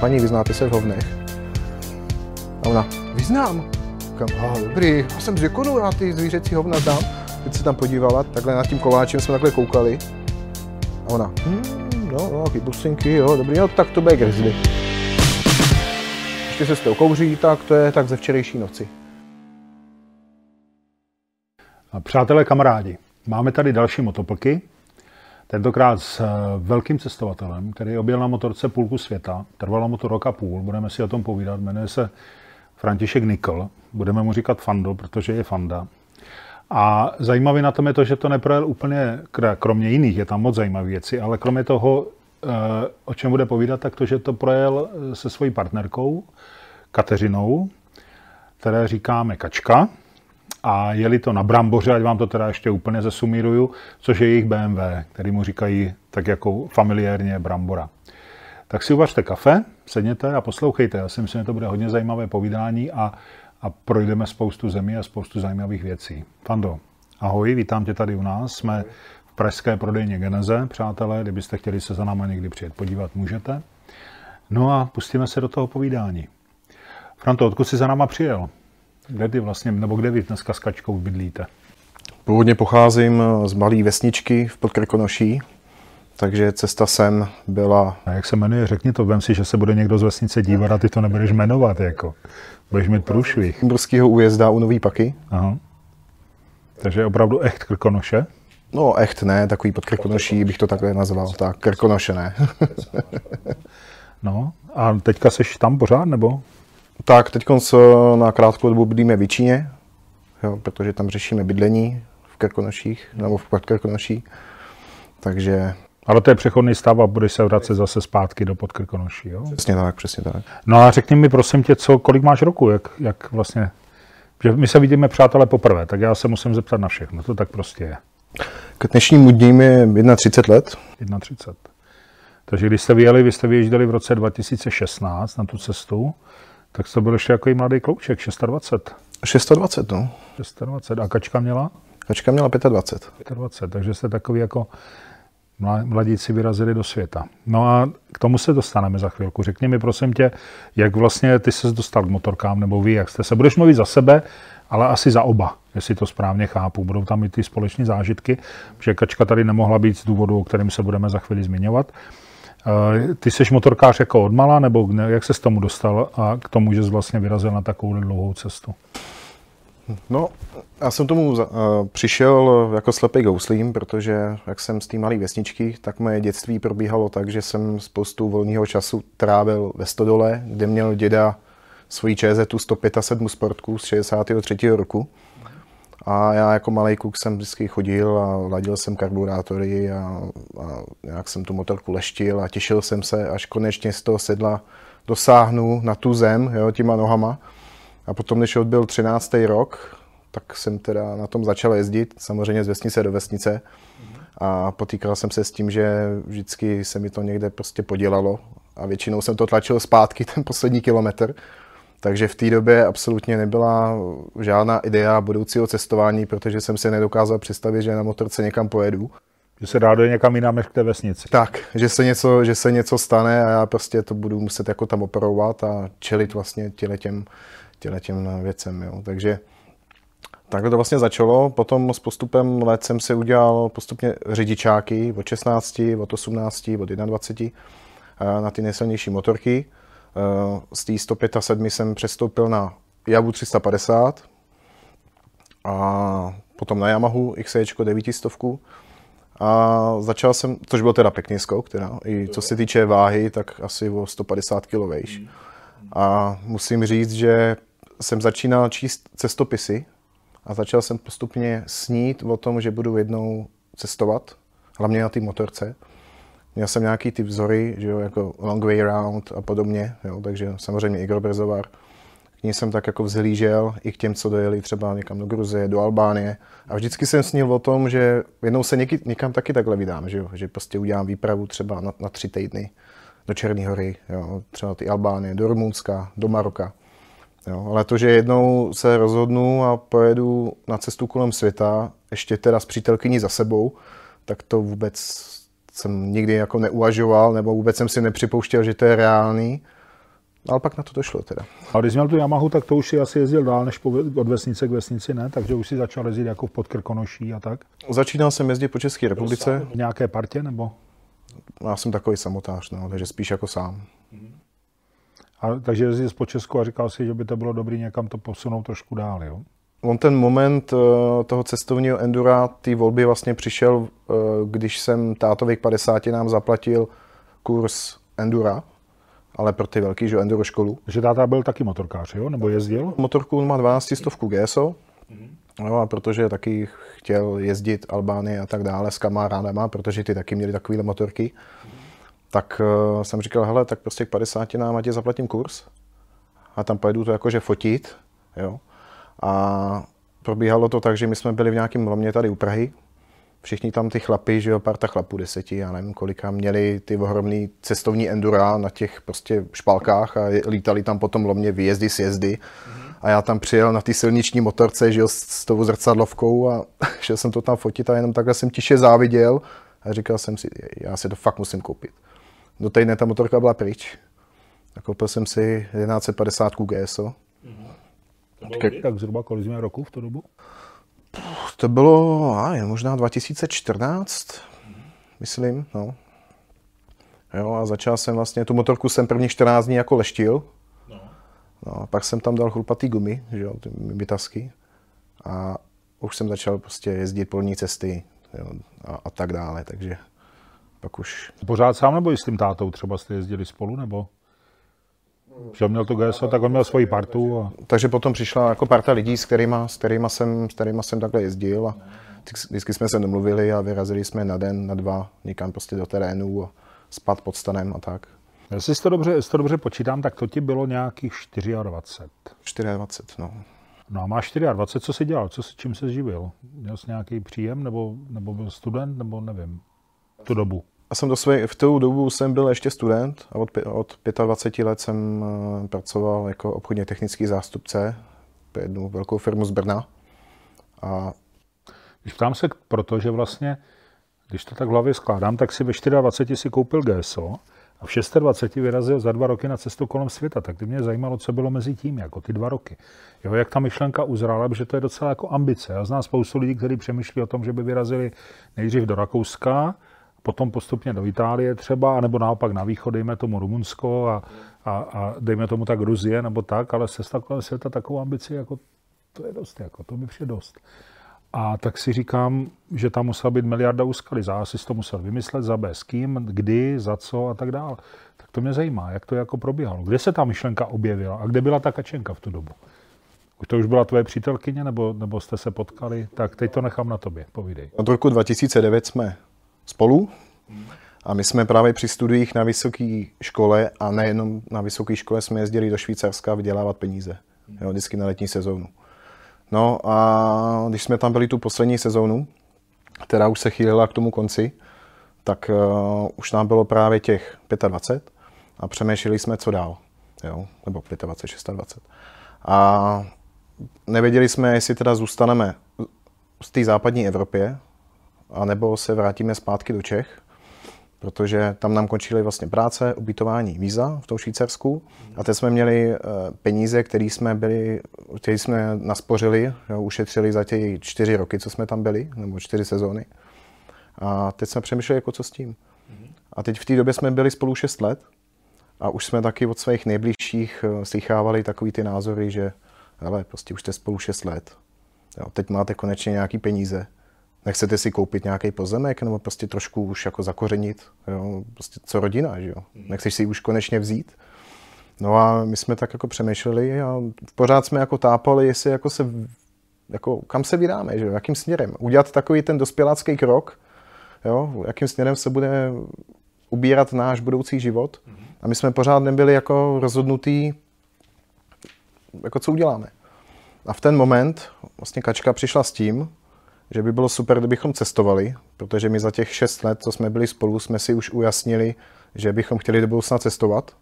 paní, vyznáte se v hovnech? A ona, vyznám. Říkám, a dobrý, já jsem z Jekonu, já ty zvířecí hovna znám. Teď se tam podívala, takhle nad tím koláčem jsme takhle koukali. A ona, hm, no, no, taky pusinky, jo, dobrý, no, tak to bude grizzly. Ještě se s tou kouří, tak to je tak ze včerejší noci. A Přátelé, kamarádi, máme tady další motoplky. Tentokrát s eh, velkým cestovatelem, který objel na motorce půlku světa. Trvalo mu to rok a půl, budeme si o tom povídat. Jmenuje se František Nikl. Budeme mu říkat Fando, protože je Fanda. A zajímavé na tom je to, že to neprojel úplně, kromě jiných, je tam moc zajímavé věci, ale kromě toho, eh, o čem bude povídat, tak to, že to projel eh, se svojí partnerkou, Kateřinou, které říkáme Kačka, a jeli to na Bramboře, ať vám to teda ještě úplně zesumíruju, což je jejich BMW, který mu říkají tak jako familiárně Brambora. Tak si uvařte kafe, sedněte a poslouchejte. Já si myslím, že to bude hodně zajímavé povídání a, a projdeme spoustu zemí a spoustu zajímavých věcí. Fando, ahoj, vítám tě tady u nás. Jsme v pražské prodejně Geneze, přátelé. Kdybyste chtěli se za náma někdy přijet podívat, můžete. No a pustíme se do toho povídání. Franto, odkud jsi za náma přijel? Kde ty vlastně, nebo kde vy dneska s Kačkou bydlíte? Původně pocházím z malé vesničky v Podkrkonoší, takže cesta sem byla... A jak se jmenuje? Řekni to, vem si, že se bude někdo z vesnice dívat a ty to nebudeš jmenovat, jako. Budeš mít průšvih. Brského újezda u Nový Paky. Aha. Takže opravdu echt Krkonoše? No, echt ne, takový pod Krkonoší bych to takhle nazval. Tak, Krkonoše ne. no, a teďka seš tam pořád, nebo? Tak, teď na krátkou dobu bydlíme v Víčíně, jo, protože tam řešíme bydlení v Krkonoších, nebo v Podkrkonoší. Takže ale to je přechodný stav a budeš se vracet zase zpátky do Podkrkonoší, jo? Přesně tak, přesně tak. No a řekni mi prosím tě, co, kolik máš roku, jak, jak vlastně, že my se vidíme přátelé poprvé, tak já se musím zeptat na všechno, to tak prostě je. K dnešnímu dní je 31 let. 31. Takže když jste vyjeli, vy jste vyjížděli v roce 2016 na tu cestu, tak to byl ještě jako mladý klouček, 620. 620, no. 620. A kačka měla? Kačka měla 25. 25, takže jste takový jako mladíci vyrazili do světa. No a k tomu se dostaneme za chvilku. Řekni mi prosím tě, jak vlastně ty se dostal k motorkám, nebo vy, jak jste se. Budeš mluvit za sebe, ale asi za oba, jestli to správně chápu. Budou tam i ty společné zážitky, že Kačka tady nemohla být z důvodu, o kterým se budeme za chvíli zmiňovat. Eh, ty jsi motorkář jako odmala, nebo jak se s tomu dostal a k tomu, že jsi vlastně vyrazil na takovou dlouhou cestu? No, já jsem tomu uh, přišel jako slepý gouslím, protože jak jsem z té malé vesničky, tak moje dětství probíhalo tak, že jsem spoustu volného času trávil ve Stodole, kde měl děda svoji ČZ 107 Sportku z 63. roku. A já jako malý kluk jsem vždycky chodil a ladil jsem karburátory a, a nějak jsem tu motorku leštil a těšil jsem se, až konečně z toho sedla dosáhnu na tu zem jo, těma nohama. A potom, když odbyl 13. rok, tak jsem teda na tom začal jezdit, samozřejmě z vesnice do vesnice. A potýkal jsem se s tím, že vždycky se mi to někde prostě podělalo a většinou jsem to tlačil zpátky ten poslední kilometr. Takže v té době absolutně nebyla žádná idea budoucího cestování, protože jsem si nedokázal představit, že na motorce někam pojedu. Že se dá do někam jinam než k té vesnici. Tak, že se, něco, že se něco stane a já prostě to budu muset jako tam operovat a čelit vlastně těm, těm věcem. Jo. Takže takhle to vlastně začalo. Potom s postupem let jsem si udělal postupně řidičáky od 16, od 18, od 21 na ty nejsilnější motorky. Z té 107 jsem přestoupil na Javu 350 a potom na Yamahu XC 900. A začal jsem, což byl teda pěkný skok, teda, i co se týče váhy, tak asi o 150 kg vejš. A musím říct, že jsem začínal číst cestopisy a začal jsem postupně snít o tom, že budu jednou cestovat, hlavně na té motorce. Měl jsem nějaký ty vzory, že jo, jako Long Way Round a podobně, jo, takže samozřejmě Igor Brezovar. K ní jsem tak jako vzhlížel i k těm, co dojeli třeba někam do Gruzie, do Albánie. A vždycky jsem snil o tom, že jednou se něky, někam taky takhle vydám, že, jo, že prostě udělám výpravu třeba na, na tři týdny do Černé hory, jo, třeba ty Albánie, do Rumunska, do Maroka. Jo, ale to, že jednou se rozhodnu a pojedu na cestu kolem světa, ještě teda s přítelkyní za sebou, tak to vůbec jsem nikdy jako neuvažoval, nebo vůbec jsem si nepřipouštěl, že to je reálný. Ale pak na to došlo teda. A když měl tu Yamahu, tak to už si asi jezdil dál než po, od vesnice k vesnici, ne? Takže už si začal jezdit jako v Podkrkonoší a tak? Začínal jsem jezdit po České republice. V nějaké partě nebo? Já jsem takový samotář, no, takže spíš jako sám. A, takže jezdil po Česku a říkal si, že by to bylo dobré někam to posunout trošku dál, jo? On ten moment eh, toho cestovního endura, ty volby vlastně přišel, eh, když jsem tátovi k 50 nám zaplatil kurz endura, ale pro ty velký, že enduro školu. Že táta byl taky motorkář, jo? Nebo jezdil? Motorku má 12 stovku GSO, No a protože taky chtěl jezdit Albány a tak dále s kamarádama, protože ty taky měli takovéhle motorky, tak uh, jsem říkal, hele, tak prostě k 50 nám tě zaplatím kurz a tam pojedu to jakože fotit, jo. A probíhalo to tak, že my jsme byli v nějakém lomě tady u Prahy, všichni tam ty chlapy, že jo, parta chlapů deseti, já nevím kolika, měli ty ohromný cestovní endura na těch prostě špalkách a lítali tam potom lomě výjezdy, sjezdy. Mm-hmm. A já tam přijel na ty silniční motorce, že jo, s tou zrcadlovkou a šel jsem to tam fotit a jenom takhle jsem tiše záviděl a říkal jsem si, já si to fakt musím koupit. Do týdne ta motorka byla pryč. A koupil jsem si 1150 GSO. Mm-hmm. Tak zhruba kolik jsme roku v tu dobu? To bylo a je, možná 2014, myslím. No. Jo, a začal jsem vlastně, tu motorku jsem první 14 dní jako leštil. No. no a pak jsem tam dal chlupatý gumy, že jo, ty vytasky. A už jsem začal prostě jezdit polní cesty jo, a, a tak dále, takže pak už... Pořád sám nebo i s tím tátou třeba jste jezdili spolu, nebo? Že on měl to GSO, tak on měl svoji partu. A... Takže potom přišla jako parta lidí, s kterýma, s kterýma, jsem, s kterýma jsem takhle jezdil a vždycky jsme se domluvili a vyrazili jsme na den, na dva někam prostě do terénu a spát pod stanem a tak. Jestli to dobře, jestli to dobře počítám, tak to ti bylo nějakých 24. 24, no. No a máš 24, co jsi dělal? Co, čím se živil? Měl jsi nějaký příjem, nebo, nebo byl student, nebo nevím, tu dobu? Já jsem do své, v tu dobu jsem byl ještě student a od, od 25 let jsem uh, pracoval jako obchodně technický zástupce pro jednu velkou firmu z Brna. A... Když ptám se, protože vlastně, když to tak v hlavě skládám, tak si ve 24 si koupil GSO a v 26 vyrazil za dva roky na cestu kolem světa. Tak ty mě zajímalo, co bylo mezi tím, jako ty dva roky. Jo, jak ta myšlenka uzrála, že to je docela jako ambice. Já znám spoustu lidí, kteří přemýšlí o tom, že by vyrazili nejdřív do Rakouska, potom postupně do Itálie třeba, nebo naopak na východ, dejme tomu Rumunsko a, a, a dejme tomu tak Gruzie nebo tak, ale se kolem světa takovou ambici, jako to je dost, jako to mi přijde dost. A tak si říkám, že tam musela být miliarda úskalí. Za si to musel vymyslet, za B s kým, kdy, za co a tak dále. Tak to mě zajímá, jak to jako probíhalo. Kde se ta myšlenka objevila a kde byla ta kačenka v tu dobu? Už to už byla tvoje přítelkyně, nebo, nebo jste se potkali? Tak teď to nechám na tobě, povídej. Od roku 2009 jsme spolu. A my jsme právě při studiích na vysoké škole a nejenom na vysoké škole jsme jezdili do Švýcarska vydělávat peníze. Jo, vždycky na letní sezónu. No a když jsme tam byli tu poslední sezónu, která už se chýlila k tomu konci, tak uh, už nám bylo právě těch 25 a přemýšleli jsme, co dál. Jo? Nebo 25, 26. A nevěděli jsme, jestli teda zůstaneme v té západní Evropě, anebo se vrátíme zpátky do Čech, protože tam nám končily vlastně práce, ubytování, víza v tom Švýcarsku a teď jsme měli eh, peníze, které jsme byli, které jsme naspořili, jo, ušetřili za ty čtyři roky, co jsme tam byli, nebo čtyři sezóny. A teď jsme přemýšleli, jako co s tím. A teď v té době jsme byli spolu 6 let a už jsme taky od svých nejbližších eh, slychávali takový ty názory, že ale prostě už jste spolu 6 let. Jo, teď máte konečně nějaký peníze nechcete si koupit nějaký pozemek nebo prostě trošku už jako zakořenit, jo? prostě co rodina, že jo? Mhm. Nechceš si už konečně vzít. No a my jsme tak jako přemýšleli a pořád jsme jako tápali, jestli jako se, jako kam se vydáme, že jo? jakým směrem. Udělat takový ten dospělácký krok, jo? jakým směrem se bude ubírat náš budoucí život. Mhm. A my jsme pořád nebyli jako rozhodnutí, jako co uděláme. A v ten moment vlastně Kačka přišla s tím, že by bylo super, kdybychom cestovali, protože my za těch šest let, co jsme byli spolu, jsme si už ujasnili, že bychom chtěli do budoucna cestovat.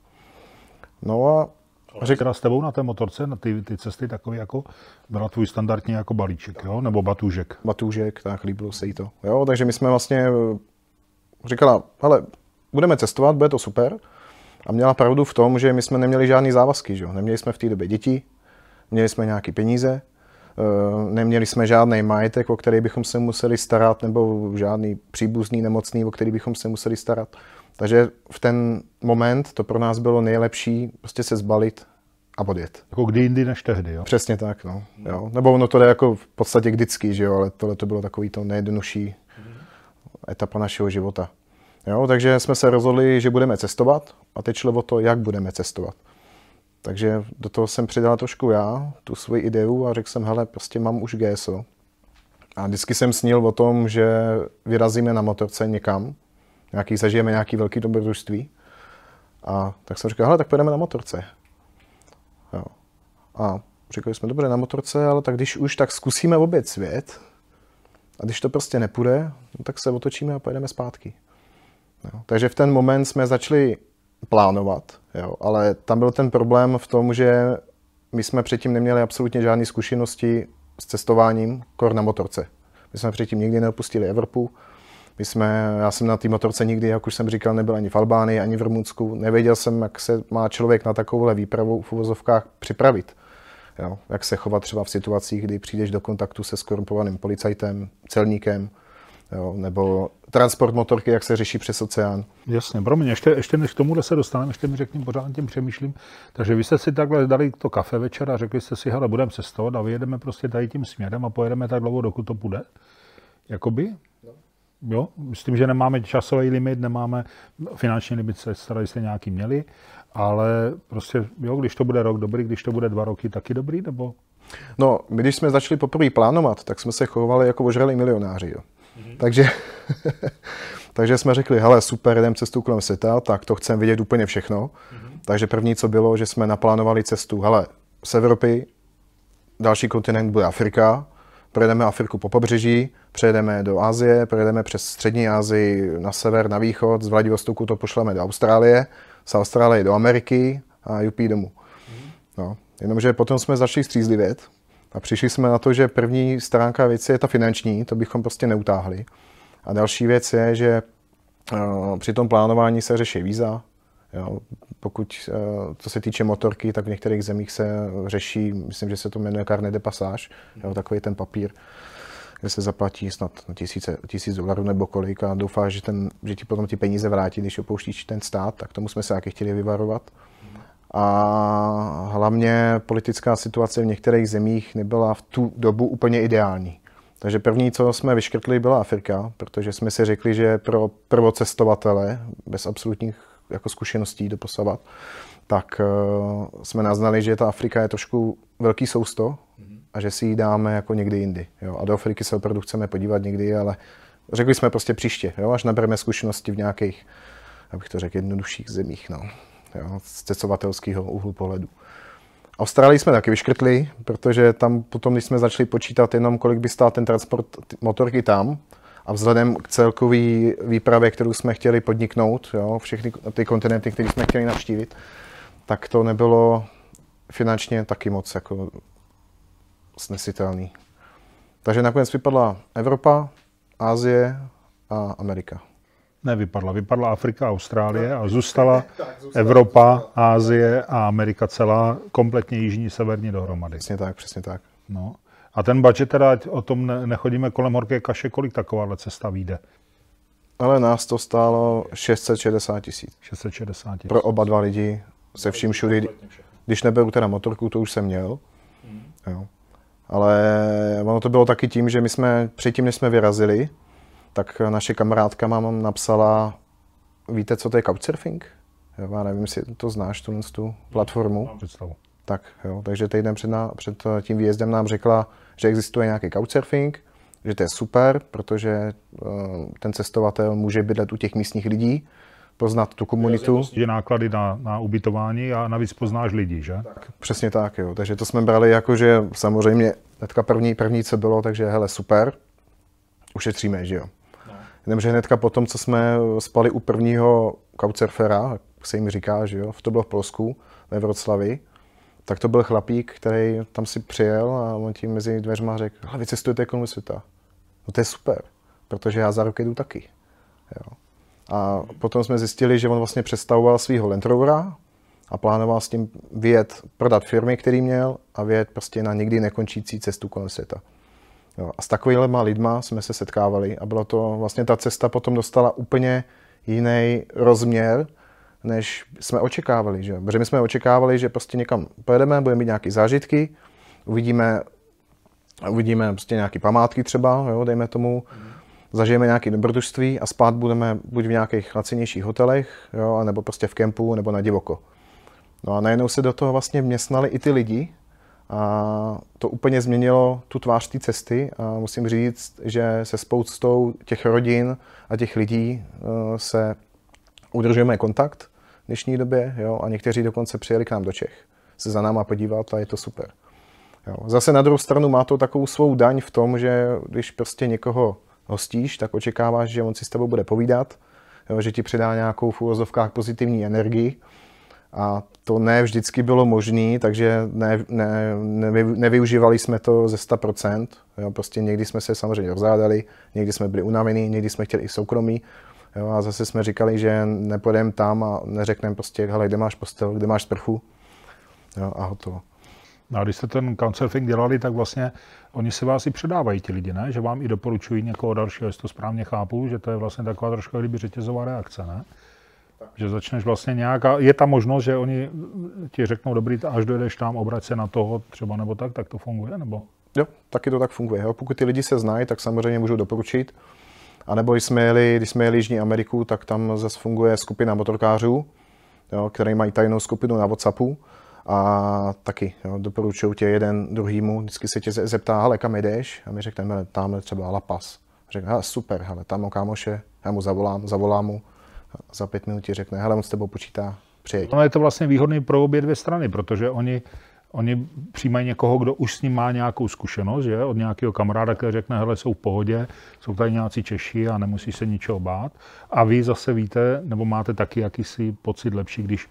No a teda s tebou na té motorce, na ty, ty cesty takový jako, byla tvůj standardní jako balíček, jo? nebo batůžek? Batůžek, tak líbilo se jí to. Jo, takže my jsme vlastně říkala, ale budeme cestovat, bude to super, A měla pravdu v tom, že my jsme neměli žádný závazky, že jo? Neměli jsme v té době děti, měli jsme nějaké peníze, eh, neměli jsme žádný majetek, o který bychom se museli starat, nebo žádný příbuzný nemocný, o který bychom se museli starat. Takže v ten moment to pro nás bylo nejlepší prostě se zbalit a odjet. Jako kdy jindy než tehdy, jo? Přesně tak, no. Jo. Nebo ono to jde jako v podstatě vždycky, že jo, ale tohle to bylo takový to nejjednodušší etapa našeho života. Jo, takže jsme se rozhodli, že budeme cestovat a teď šlo o to, jak budeme cestovat. Takže do toho jsem přidal trošku já, tu svoji ideu a řekl jsem, hele, prostě mám už GSO. A vždycky jsem snil o tom, že vyrazíme na motorce někam, nějaký, zažijeme nějaký velký dobrodružství. A tak jsem říkal, hele, tak pojedeme na motorce. Jo. A řekli jsme, dobře, na motorce, ale tak když už, tak zkusíme obět svět. A když to prostě nepůjde, no, tak se otočíme a pojedeme zpátky. Jo. Takže v ten moment jsme začali plánovat, jo. ale tam byl ten problém v tom, že my jsme předtím neměli absolutně žádné zkušenosti s cestováním, kor na motorce. My jsme předtím nikdy neopustili Evropu, my jsme, já jsem na té motorce nikdy, jak už jsem říkal, nebyl ani v Albánii, ani v Rumunsku. Nevěděl jsem, jak se má člověk na takovouhle výpravu v uvozovkách připravit. Jo, jak se chovat třeba v situacích, kdy přijdeš do kontaktu se skorumpovaným policajtem, celníkem, jo, nebo transport motorky, jak se řeší přes oceán. Jasně, promiň, ještě, ještě než k tomuhle se dostaneme, ještě mi řekni, pořád tím přemýšlím. Takže vy jste si takhle dali to kafe večer a řekli jste si, hele, budeme cestovat a vyjedeme prostě tady tím směrem a pojedeme tak dlouho, dokud to půjde. Jakoby? Jo, myslím, že nemáme časový limit, nemáme finanční limit, se starali jste nějaký měli, ale prostě, jo, když to bude rok dobrý, když to bude dva roky, taky dobrý, nebo? No, my když jsme začali poprvé plánovat, tak jsme se chovali jako ožralí milionáři, jo. Mm-hmm. Takže, takže jsme řekli, hele, super, jdem cestu kolem světa, tak to chceme vidět úplně všechno. Mm-hmm. Takže první, co bylo, že jsme naplánovali cestu, hele, z Evropy, další kontinent bude Afrika, projedeme Afriku po pobřeží, přejedeme do Asie, projedeme přes střední Asii na sever, na východ, z Vladivostoku to pošleme do Austrálie, z Austrálie do Ameriky a jupí domů. No, jenomže potom jsme začali střízlivět a přišli jsme na to, že první stránka věci je ta finanční, to bychom prostě neutáhli. A další věc je, že uh, při tom plánování se řeší víza. Jo. Pokud, uh, co se týče motorky, tak v některých zemích se řeší, myslím, že se to jmenuje carnet de passage, jo, takový ten papír, kde se zaplatí snad na tisíce, tisíc dolarů nebo kolik a doufá, že, ten, že ti potom ty peníze vrátí, když opouštíš ten stát, tak tomu jsme se taky chtěli vyvarovat. A hlavně politická situace v některých zemích nebyla v tu dobu úplně ideální. Takže první, co jsme vyškrtli, byla Afrika, protože jsme si řekli, že pro prvocestovatele bez absolutních jako zkušeností doposavat, tak uh, jsme naznali, že ta Afrika je trošku velký sousto a že si ji dáme jako někdy jindy. Jo. A do Afriky se opravdu chceme podívat někdy, ale řekli jsme prostě příště, jo, až nabereme zkušenosti v nějakých, abych to řekl, jednodušších zemích, no, jo, z cestovatelského úhlu pohledu. Austrálii jsme taky vyškrtli, protože tam potom, když jsme začali počítat jenom, kolik by stál ten transport motorky tam, a vzhledem k celkové výpravě, kterou jsme chtěli podniknout, jo, všechny ty kontinenty, které jsme chtěli navštívit, tak to nebylo finančně taky moc jako snesitelný. Takže nakonec vypadla Evropa, Asie a Amerika. Nevypadla. Vypadla Afrika, Austrálie a zůstala Evropa, Ázie a Amerika celá, kompletně jižní, severní dohromady. Přesně tak, přesně tak. No. A ten budget teda, o tom nechodíme kolem horké kaše, kolik takováhle cesta vyjde? Ale nás to stálo 660 tisíc. 660 tisíc. Pro oba dva lidi, se vším všudy. Když neberu teda motorku, to už jsem měl. Jo. Ale ono to bylo taky tím, že my jsme předtím, než jsme vyrazili, tak naše kamarádka mám napsala, víte, co to je Couchsurfing? Jo, já nevím, jestli to znáš, tu, tu platformu. Mám představu. Tak, jo, takže týden před, ná, před tím výjezdem nám řekla, že existuje nějaký Couchsurfing, že to je super, protože uh, ten cestovatel může bydlet u těch místních lidí, poznat tu komunitu. Je náklady na, na ubytování a navíc poznáš lidi, že? Tak, přesně tak, jo. Takže to jsme brali jako, že samozřejmě hnedka první, první, co bylo, takže hele, super, ušetříme, že jo. No. Jenomže hnedka potom, co jsme spali u prvního couchsurfera, jak se jim říká, že jo, to bylo v Polsku, ve Vroclavi, tak to byl chlapík, který tam si přijel a on tím mezi dveřma řekl, ale vy cestujete kolem světa. No to je super, protože já za rok jdu taky. Jo. A potom jsme zjistili, že on vlastně představoval svého Land Rovera a plánoval s tím vyjet, prodat firmy, který měl a vyjet prostě na nikdy nekončící cestu kolem světa. A s takovými lidma jsme se setkávali a bylo to, vlastně ta cesta potom dostala úplně jiný rozměr, než jsme očekávali. Že? Protože my jsme očekávali, že prostě někam pojedeme, budeme mít nějaké zážitky, uvidíme, uvidíme prostě nějaké památky třeba, jo, dejme tomu, zažijeme nějaké dobrodružství a spát budeme buď v nějakých lacinějších hotelech, jo, nebo prostě v kempu, nebo na divoko. No a najednou se do toho vlastně vměstnali i ty lidi a to úplně změnilo tu tvář té cesty a musím říct, že se spoustou těch rodin a těch lidí eh, se udržujeme kontakt v dnešní době jo, a někteří dokonce přijeli k nám do Čech se za náma podívat a je to super. Jo. Zase na druhou stranu má to takovou svou daň v tom, že když prostě někoho hostíš, tak očekáváš, že on si s tebou bude povídat, jo, že ti přidá nějakou v úvozovkách pozitivní energii a to ne vždycky bylo možné, takže ne, ne, nevy, nevyužívali jsme to ze 100%. Jo, prostě někdy jsme se samozřejmě rozhádali, někdy jsme byli unavení, někdy jsme chtěli i soukromí. Jo, a zase jsme říkali, že nepůjdeme tam a neřekneme prostě, hele, kde máš postel, kde máš sprchu. Jo, a hotovo. No a když jste ten couchsurfing dělali, tak vlastně oni si vás i předávají ti lidi, ne? Že vám i doporučují někoho dalšího, jestli to správně chápu, že to je vlastně taková trošku kdyby řetězová reakce, ne? Že začneš vlastně nějaká, je ta možnost, že oni ti řeknou, dobrý, až dojedeš tam, obrať se na toho třeba nebo tak, tak to funguje, nebo? Jo, taky to tak funguje. Jo. Pokud ty lidi se znají, tak samozřejmě můžu doporučit. A nebo jsme jeli, když jsme jeli Jižní Ameriku, tak tam zase funguje skupina motorkářů, jo, který mají tajnou skupinu na WhatsAppu a taky jo, doporučuju tě jeden druhýmu, vždycky se tě zeptá, ale kam jdeš? A my řekneme, tamhle třeba La Paz. Řekne, super, hele, tam mám kámoše, já mu zavolám, zavolám mu, za pět minut ti řekne, hele, on s tebou počítá, přijeď. Ono je to vlastně výhodný pro obě dvě strany, protože oni, oni přijímají někoho, kdo už s ním má nějakou zkušenost, že? od nějakého kamaráda, který řekne, hele, jsou v pohodě, jsou tady nějací Češi a nemusí se ničeho bát. A vy zase víte, nebo máte taky jakýsi pocit lepší, když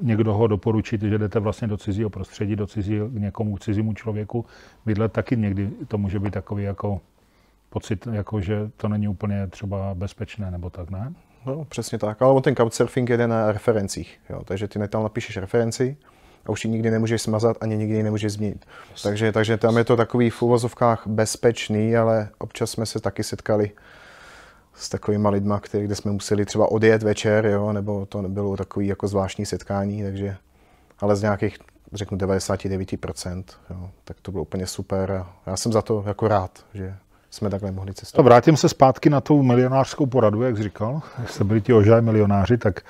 někdo ho doporučit, že jdete vlastně do cizího prostředí, do cizího, k někomu cizímu člověku bydlet, taky někdy to může být takový jako pocit, jako že to není úplně třeba bezpečné nebo tak, ne? No, přesně tak. Ale on ten couchsurfing jede na referencích. Jo? Takže ty tam napíšeš referenci a už ji nikdy nemůžeš smazat, ani nikdy ji nemůžeš změnit. Takže, takže tam je to takový v úvozovkách bezpečný, ale občas jsme se taky setkali s takovými lidmi, který, kde jsme museli třeba odjet večer, jo? nebo to bylo takový jako zvláštní setkání, takže, ale z nějakých řeknu 99%, jo? tak to bylo úplně super a já jsem za to jako rád, že jsme takhle mohli cestovat. Vrátím se zpátky na tu milionářskou poradu, jak jsi říkal. Jak jste byli ti ožaj milionáři, tak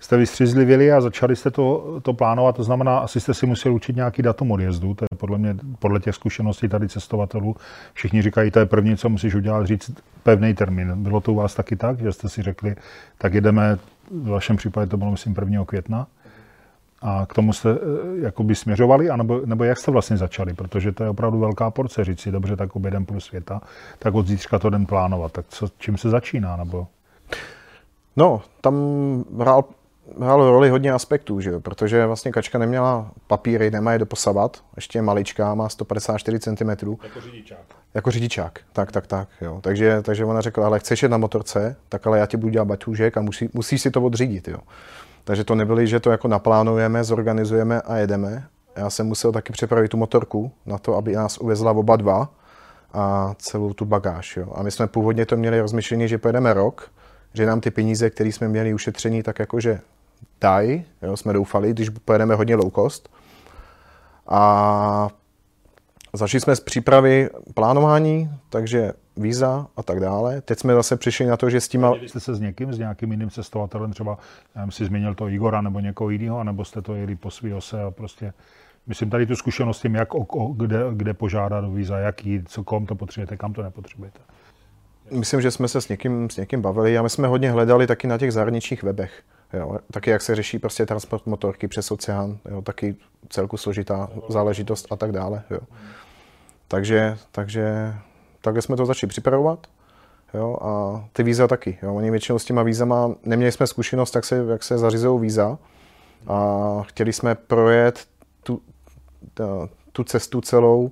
jste vystřízlivěli a začali jste to, to plánovat. To znamená, asi jste si museli učit nějaký datum odjezdu. To je podle mě, podle těch zkušeností tady cestovatelů. Všichni říkají, to je první, co musíš udělat, říct pevný termín. Bylo to u vás taky tak, že jste si řekli, tak jedeme, v vašem případě to bylo, myslím, 1. května, a k tomu jste eh, jakoby směřovali, anebo, nebo jak jste vlastně začali? Protože to je opravdu velká porce říct si, dobře, tak objedem půl světa, tak od zítřka to den plánovat. Tak co, čím se začíná? Nebo? No, tam hrál, hrál roli hodně aspektů, že jo? protože vlastně kačka neměla papíry, nemá je doposavat, ještě je maličká, má 154 cm. Jako řidičák. Jako řidičák, tak, tak, tak. Jo. Takže, takže ona řekla, ale chceš jet na motorce, tak ale já ti budu dělat batůžek a musí, musíš si to odřídit. Jo. Takže to nebyly, že to jako naplánujeme, zorganizujeme a jedeme. Já jsem musel taky připravit tu motorku na to, aby nás uvezla oba dva a celou tu bagáž. Jo. A my jsme původně to měli rozmyšlení, že pojedeme rok, že nám ty peníze, které jsme měli ušetření, tak jakože dají, jsme doufali, když pojedeme hodně low cost. A začali jsme s přípravy plánování, takže víza a tak dále. Teď jsme zase přišli na to, že s tím... Jeli jste se s někým, s nějakým jiným cestovatelem, třeba nevím, si změnil to Igora nebo někoho jiného, anebo jste to jeli po svý ose a prostě Myslím tady tu zkušenost s tím, jak, o, o, kde, kde požádat o víza, jaký, co kom to potřebujete, kam to nepotřebujete. Myslím, že jsme se s někým, s někým bavili a my jsme hodně hledali taky na těch zahraničních webech. Jo, taky jak se řeší prostě transport motorky přes oceán, jo, taky celku složitá záležitost a tak dále. Jo. Takže, takže takhle jsme to začali připravovat. Jo, a ty víza taky. Jo. Oni většinou s těma vízama, neměli jsme zkušenost, jak se, jak se zařizují víza. A chtěli jsme projet tu, tu cestu celou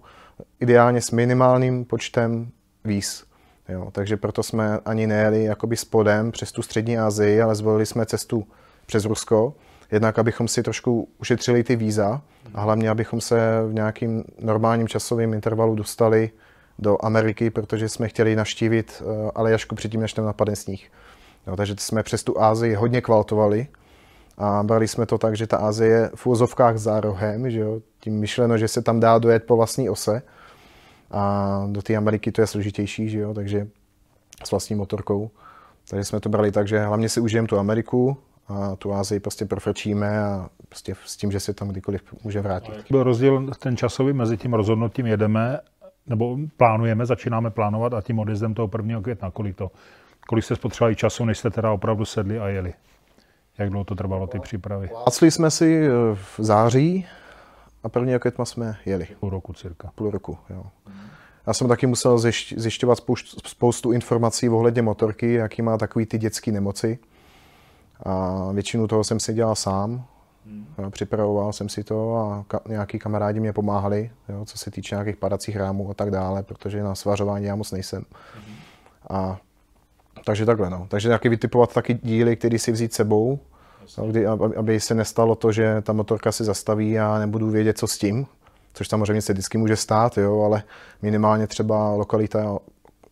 ideálně s minimálním počtem víz. Jo, takže proto jsme ani nejeli jakoby spodem přes tu střední Asii, ale zvolili jsme cestu přes Rusko. Jednak, abychom si trošku ušetřili ty víza a hlavně, abychom se v nějakým normálním časovém intervalu dostali do Ameriky, protože jsme chtěli navštívit eh, Aljašku předtím, než tam napadne sníh. Jo, takže jsme přes tu Ázii hodně kvaltovali a brali jsme to tak, že ta Ázie je v úzovkách za rohem, že jo? tím myšleno, že se tam dá dojet po vlastní ose a do té Ameriky to je složitější, že jo? takže s vlastní motorkou. Takže jsme to brali tak, že hlavně si užijeme tu Ameriku a tu Ázii prostě profrčíme a prostě s tím, že se tam kdykoliv může vrátit. Byl rozdíl ten časový mezi tím rozhodnutím jedeme, nebo plánujeme, začínáme plánovat a tím odjezdem toho 1. května, kolik to, kolik jste spotřebovali času, než jste teda opravdu sedli a jeli? Jak dlouho to trvalo, ty přípravy? Plácli jsme si eh, v září a první května jsme jeli. Půl roku cirka. Půl roku, jo. Já jsem taky musel zjišťovat spoustu informací ohledně motorky, jaký má takový ty dětské nemoci. A většinu toho jsem si dělal sám. Hmm. Připravoval jsem si to a ka- nějaký kamarádi mě pomáhali, jo, co se týče nějakých padacích rámů a tak dále, protože na svařování já moc nejsem. Hmm. A takže takhle, no. Takže nějaký vytipovat taky díly, který si vzít sebou, no, kdy, aby se nestalo to, že ta motorka si zastaví a nebudu vědět, co s tím, což samozřejmě se vždycky může stát, jo, ale minimálně třeba lokalita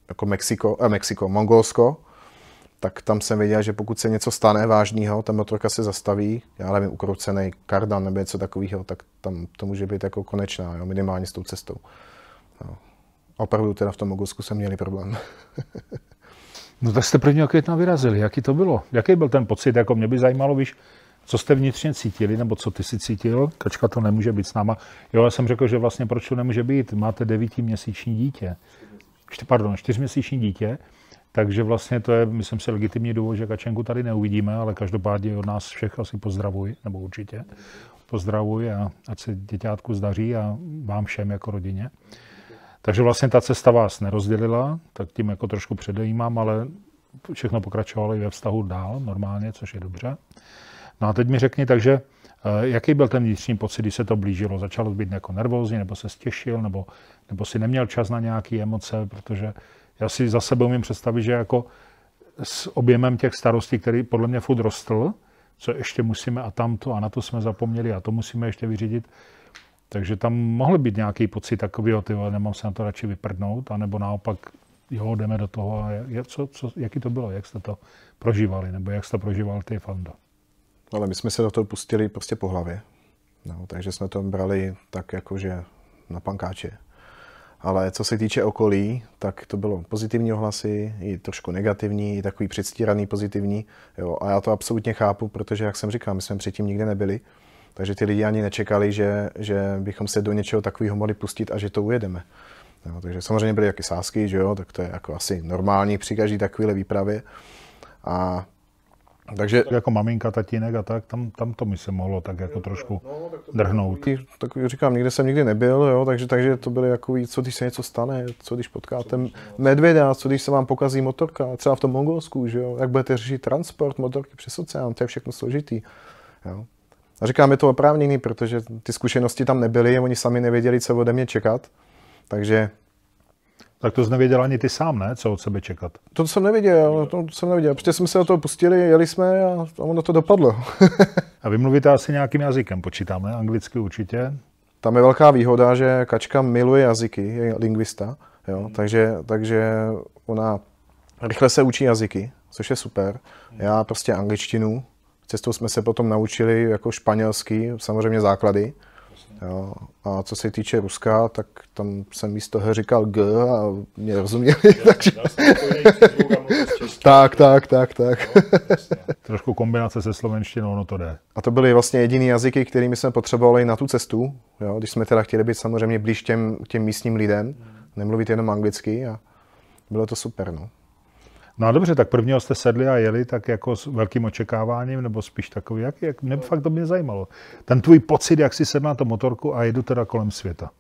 jako Mexiko, eh, Mexiko, Mongolsko, tak tam jsem věděl, že pokud se něco stane vážného, ta motorka se zastaví, já nevím, ukroucený kardan nebo něco takového, tak tam to může být jako konečná, jo, minimálně s tou cestou. No. opravdu teda v tom Mongolsku jsem měli problém. No tak jste prvního května vyrazili. Jaký to bylo? Jaký byl ten pocit? Jako mě by zajímalo, víš, co jste vnitřně cítili, nebo co ty si cítil? Kačka to nemůže být s náma. Jo, já jsem řekl, že vlastně proč to nemůže být? Máte devítiměsíční dítě. Pardon, čtyřměsíční dítě. Takže vlastně to je, myslím si, legitimní důvod, že Kačenku tady neuvidíme, ale každopádně od nás všech asi pozdravuji, nebo určitě pozdravuji a ať se děťátku zdaří a vám všem jako rodině. Takže vlastně ta cesta vás nerozdělila, tak tím jako trošku předejímám, ale všechno pokračovalo i ve vztahu dál normálně, což je dobře. No a teď mi řekni, takže eh, jaký byl ten vnitřní pocit, když se to blížilo? Začalo být jako nervózní, nebo se stěšil, nebo, nebo si neměl čas na nějaké emoce, protože já si za sebe umím představit, že jako s objemem těch starostí, který podle mě furt rostl, co ještě musíme a tamto a na to jsme zapomněli a to musíme ještě vyřídit, takže tam mohl být nějaký pocit takový, ty nemám se na to radši vyprdnout, anebo naopak, jo, jdeme do toho. A jak, co, co, jaký to bylo, jak jste to prožívali, nebo jak jste prožíval ty Fanda? Ale my jsme se do toho pustili prostě po hlavě. No, takže jsme to brali tak jakože na pankáče. Ale co se týče okolí, tak to bylo pozitivní ohlasy, i trošku negativní, i takový předstíraný pozitivní. Jo. A já to absolutně chápu, protože, jak jsem říkal, my jsme předtím nikde nebyli. Takže ty lidi ani nečekali, že, že bychom se do něčeho takového mohli pustit a že to ujedeme. Jo, takže samozřejmě byly jaké sásky, že jo, tak to je jako asi normální při každé takové výpravě. A takže... Jako maminka, tatínek a tak, tam, tam to mi se mohlo tak jako trošku no, tak drhnout. Tak říkám, nikde jsem nikdy nebyl, jo, takže, takže to byly jako, co když se něco stane, co když potkáte medvěda, co když se vám pokazí motorka, třeba v tom Mongolsku, že jo, jak budete řešit transport motorky přes oceán, to je všechno složitý. Jo. A říkám, je to oprávněný, protože ty zkušenosti tam nebyly, oni sami nevěděli, co ode mě čekat. Takže tak to jsi nevěděl ani ty sám, ne? Co od sebe čekat? To jsem nevěděl, to jsem nevěděl. Protože jsme se do toho pustili, jeli jsme a ono to dopadlo. a vy mluvíte asi nějakým jazykem, počítáme, anglicky určitě? Tam je velká výhoda, že Kačka miluje jazyky, je lingvista, jo? Hmm. Takže, takže ona rychle se učí jazyky, což je super. Já prostě angličtinu, Cestou jsme se potom naučili jako španělský, samozřejmě základy. Jo. A co se týče Ruska, tak tam jsem místo H říkal G a mě rozuměli. takže... tak, tak, tak, tak. Trošku kombinace se slovenštinou, no to jde. A to byly vlastně jediný jazyky, kterými jsme potřebovali na tu cestu, jo, když jsme teda chtěli být samozřejmě blíž těm, těm místním lidem, nemluvit jenom anglicky a bylo to super. No. No a dobře, tak prvního jste sedli a jeli tak jako s velkým očekáváním, nebo spíš takový, jak, jak mě fakt to mě zajímalo. Ten tvůj pocit, jak si sedl na to motorku a jedu teda kolem světa.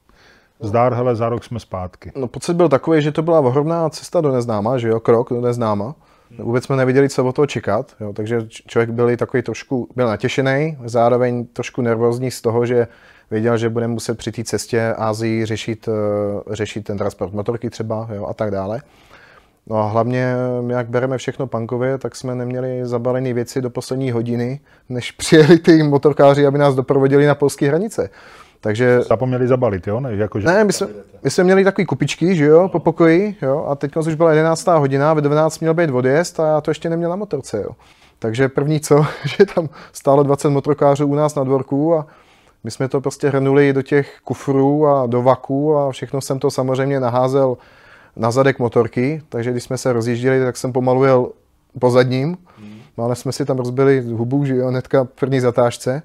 Zdár, hele, za rok jsme zpátky. No pocit byl takový, že to byla ohromná cesta do neznáma, že jo, krok do neznáma. Vůbec jsme nevěděli, co od toho čekat, jo, takže člověk byl takový trošku, byl natěšený, zároveň trošku nervózní z toho, že věděl, že bude muset při té cestě Ázii řešit, uh, řešit ten transport motorky třeba jo, a tak dále. No a hlavně, jak bereme všechno punkově, tak jsme neměli zabalené věci do poslední hodiny, než přijeli ty motorkáři, aby nás doprovodili na polské hranice. Takže... Zapomněli zabalit, jo? Ne, jako, že... ne my, jsme, my jsme měli takový kupičky, že jo, po pokoji, jo, a teď už byla 11. hodina, ve 12 měl být odjezd a já to ještě neměl na motorce, jo. Takže první co, že tam stálo 20 motorkářů u nás na dvorku a my jsme to prostě hrnuli do těch kufrů a do vaků a všechno jsem to samozřejmě naházel na zadek motorky, takže když jsme se rozjížděli, tak jsem pomalu jel po zadním, hmm. ale jsme si tam rozbili hubu, že jo, hnedka v první zatážce.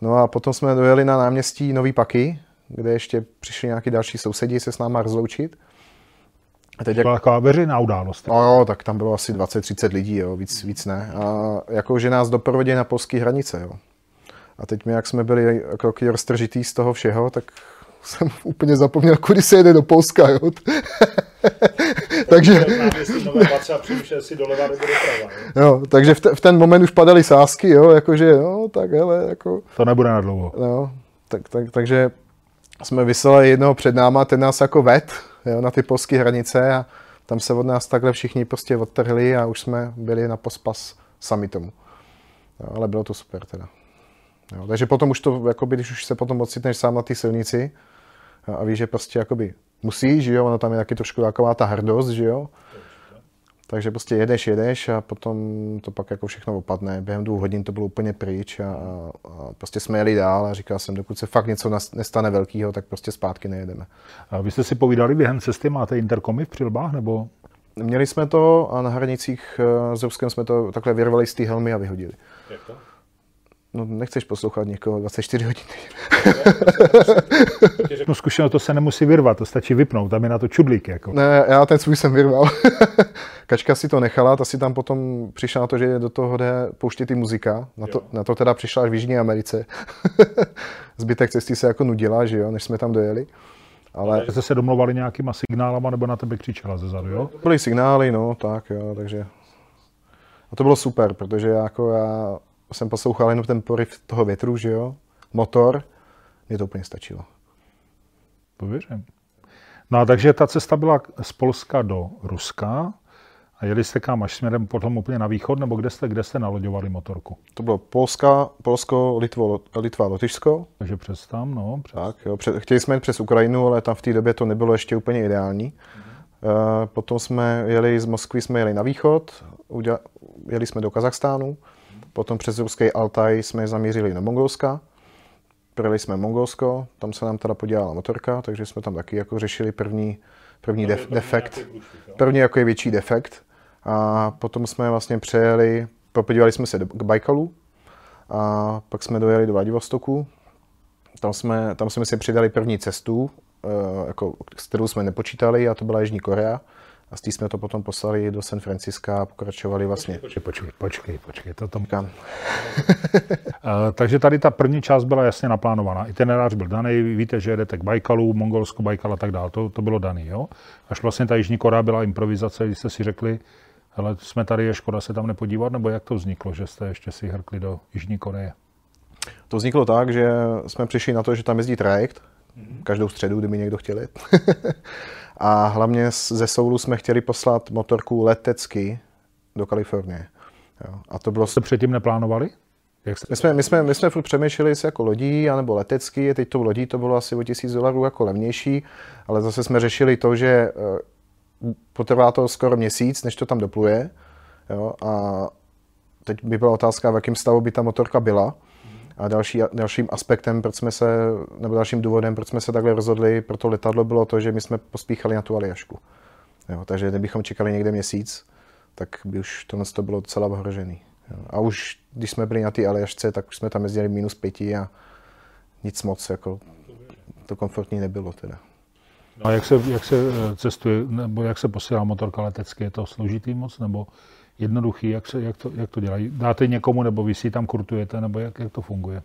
No a potom jsme dojeli na náměstí Nový Paky, kde ještě přišli nějaký další sousedi se s náma rozloučit. A teď to byla jak... taková veřejná událost. No jo, tak tam bylo asi 20-30 lidí, jo, víc, víc ne. A jako, že nás doprovodili na polské hranice, jo. A teď my, jak jsme byli jako roztržitý z toho všeho, tak jsem úplně zapomněl, kudy se jede do Polska, jo. takže... jo, takže v, te, v, ten moment už padaly sásky, jo, jakože, no, tak hele, jako... To nebude na dlouho. No, tak, tak, takže jsme vyslali jednoho před náma, ten nás jako ved, jo, na ty polské hranice a tam se od nás takhle všichni prostě odtrhli a už jsme byli na pospas sami tomu. Jo, ale bylo to super teda. Jo, takže potom už to, jakoby, když už se potom ocitneš sám na té silnici a víš, že prostě jakoby musíš, že jo, ono tam je taky trošku taková ta hrdost, že jo. Takže prostě jedeš, jedeš a potom to pak jako všechno opadne. Během dvou hodin to bylo úplně pryč a, a prostě jsme jeli dál a říkal jsem, dokud se fakt něco nestane velkého, tak prostě zpátky nejedeme. A vy jste si povídali během cesty, máte interkomy v přilbách nebo? Měli jsme to a na hranicích eh, s Ruskem jsme to takhle vyrvali z té helmy a vyhodili. Jak to? No, nechceš poslouchat někoho 24 hodin. no zkušenost to se nemusí vyrvat, to stačí vypnout, tam je na to čudlík. Jako. Ne, já ten svůj jsem vyrval. Kačka si to nechala, ta si tam potom přišla na to, že do toho jde pouštět i muzika. Na to, na to teda přišla až v Jižní Americe. Zbytek cesty se jako nudila, že jo, než jsme tam dojeli. Ale... Jste se domluvali nějakýma signálama, nebo na tebe křičela ze zadu, jo? Byly signály, no, tak jo, takže... A to bylo super, protože jako já jsem poslouchal jenom ten poryv toho větru, že jo, motor, mě to úplně stačilo. To věřím. No a takže ta cesta byla z Polska do Ruska a jeli jste kam až směrem potom úplně na východ, nebo kde jste, kde jste naloďovali motorku? To bylo Polska, Polsko, Litvo, Litva, Lotyšsko. Takže přes tam, no. Přes... Tak, jo, před, chtěli jsme jít přes Ukrajinu, ale tam v té době to nebylo ještě úplně ideální. Mm-hmm. Uh, potom jsme jeli z Moskvy, jsme jeli na východ, uděla, jeli jsme do Kazachstánu, Potom přes ruský Altaj jsme zamířili na Mongolska. Projeli jsme Mongolsko, tam se nám teda podělala motorka, takže jsme tam taky jako řešili první, první def, defekt. První jako je větší defekt. A potom jsme vlastně přejeli, podívali jsme se do, k Bajkalu a pak jsme dojeli do Vladivostoku. Tam jsme, tam jsme si přidali první cestu, eh, jako, s kterou jsme nepočítali a to byla Jižní Korea. A z té jsme to potom poslali do San Francisca a pokračovali vlastně. Počkej, počkej, počkej, počkej to tam... Kam? Takže tady ta první část byla jasně naplánovaná. Itinerář byl daný, víte, že jedete k Bajkalu, Mongolsku, Bajkal a tak dále. To, to bylo daný, jo? Až vlastně ta Jižní Korea byla improvizace, když jste si řekli, ale jsme tady, je škoda se tam nepodívat, nebo jak to vzniklo, že jste ještě si hrkli do Jižní Koreje? To vzniklo tak, že jsme přišli na to, že tam jezdí trajekt, každou středu, kdyby někdo chtěl jet. A hlavně ze Soulu jsme chtěli poslat motorku letecky do Kalifornie. Jo. A to bylo... Jste předtím neplánovali? Jak jste... my, jsme, my, jsme, my jsme furt přemýšleli, jestli jako lodí, anebo letecký. Teď tou lodí to bylo asi o tisíc dolarů jako levnější, ale zase jsme řešili to, že eh, potrvá to skoro měsíc, než to tam dopluje. Jo. A teď by byla otázka, v jakém stavu by ta motorka byla. A další, dalším aspektem, proč jsme se, nebo dalším důvodem, proč jsme se takhle rozhodli pro to letadlo, bylo to, že my jsme pospíchali na tu Aljašku. Jo, takže kdybychom čekali někde měsíc, tak by už tohle to bylo docela ohrožený. A už když jsme byli na té Aljašce, tak už jsme tam jezdili minus pěti a nic moc, jako to komfortní nebylo teda. A jak se, jak se eh, cestuje, nebo jak se posílá motorka letecky? Je to složitý moc, nebo jednoduchý, jak, se, jak, to, jak to dělají? Dáte někomu, nebo vy si tam kurtujete, nebo jak, jak to funguje?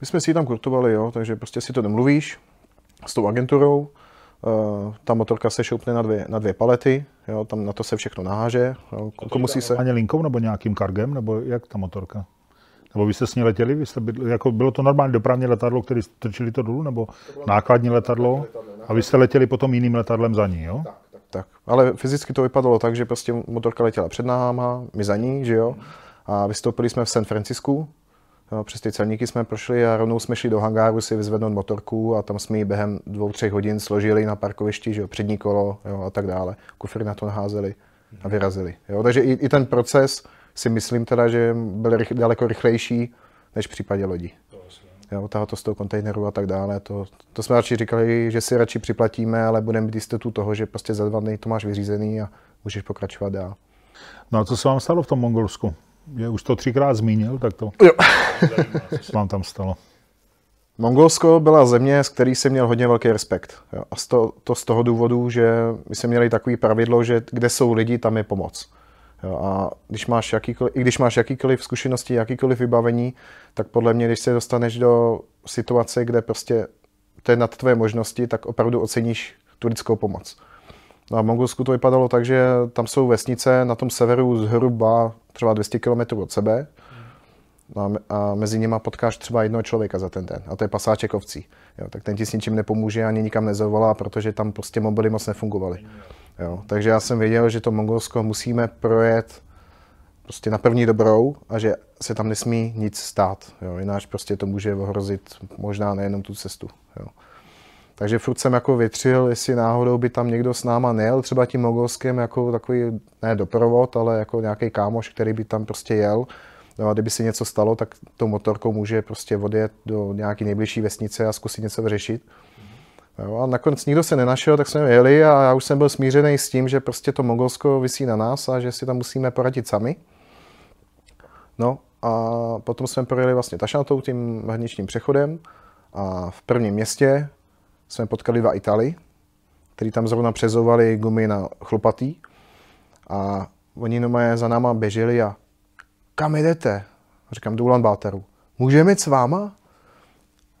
My jsme si tam kurtovali, jo, takže prostě si to domluvíš s tou agenturou, uh, ta motorka se šoupne na dvě, na dvě palety, jo, tam na to se všechno naháže. Jo, komu si se... Ani linkou nebo nějakým kargem, nebo jak ta motorka? Nebo vy jste s ní letěli? Vy jste byli, jako bylo to normální dopravní letadlo, které strčili to dolů, nebo nákladní letadlo? A vy jste letěli potom jiným letadlem za ní, jo? Tak, tak. Ale fyzicky to vypadalo tak, že prostě motorka letěla před náma, my za ní, že jo. A vystoupili jsme v San Francisku, jo, přes ty celníky jsme prošli a rovnou jsme šli do hangáru si vyzvednout motorku a tam jsme ji během dvou, třech hodin složili na parkovišti, že jo, přední kolo jo, a tak dále. Kufry na to naházeli a vyrazili. Jo. Takže i, i ten proces si myslím teda, že byl rych, daleko rychlejší než v případě lodí. Jo, tahat to z toho kontejneru a tak dále. To, to jsme radši říkali, že si radši připlatíme, ale budeme mít jistotu toho, že prostě za dva dny to máš vyřízený a můžeš pokračovat dál. No a co se vám stalo v tom Mongolsku? Je už to třikrát zmínil, tak to Jo. co se vám tam stalo. Mongolsko byla země, s který jsem měl hodně velký respekt. Jo. A to, to z toho důvodu, že my jsme měli takový pravidlo, že kde jsou lidi, tam je pomoc. Jo. A když máš jakýkoliv, i když máš jakýkoliv zkušenosti, jakýkoliv vybavení, tak podle mě, když se dostaneš do situace, kde prostě to je nad tvoje možnosti, tak opravdu oceníš tu lidskou pomoc. No a v Mongolsku to vypadalo tak, že tam jsou vesnice na tom severu zhruba třeba 200 km od sebe, me- a mezi nimi potkáš třeba jednoho člověka za ten den, a to je pasáček ovcí. Jo, tak ten ti s ničím nepomůže ani nikam nezavolá, protože tam prostě mobily moc nefungovaly. Jo, takže já jsem věděl, že to Mongolsko musíme projet prostě na první dobrou a že se tam nesmí nic stát. Jo, jináč prostě to může ohrozit možná nejenom tu cestu. Jo. Takže furt jsem jako větřil, jestli náhodou by tam někdo s náma nejel, třeba tím Mongolskem jako takový, ne doprovod, ale jako nějaký kámoš, který by tam prostě jel. No a kdyby se něco stalo, tak tou motorkou může prostě odjet do nějaké nejbližší vesnice a zkusit něco vyřešit. Jo, a nakonec nikdo se nenašel, tak jsme jeli a já už jsem byl smířený s tím, že prostě to Mongolsko visí na nás a že si tam musíme poradit sami. No a potom jsme projeli vlastně Tašantou tím hraničním přechodem a v prvním městě jsme potkali dva Italy, kteří tam zrovna přezouvali gumy na chlupatý a oni normálně za náma běželi a kam jdete? A říkám, do Ulaanbátaru. Můžeme jít s váma?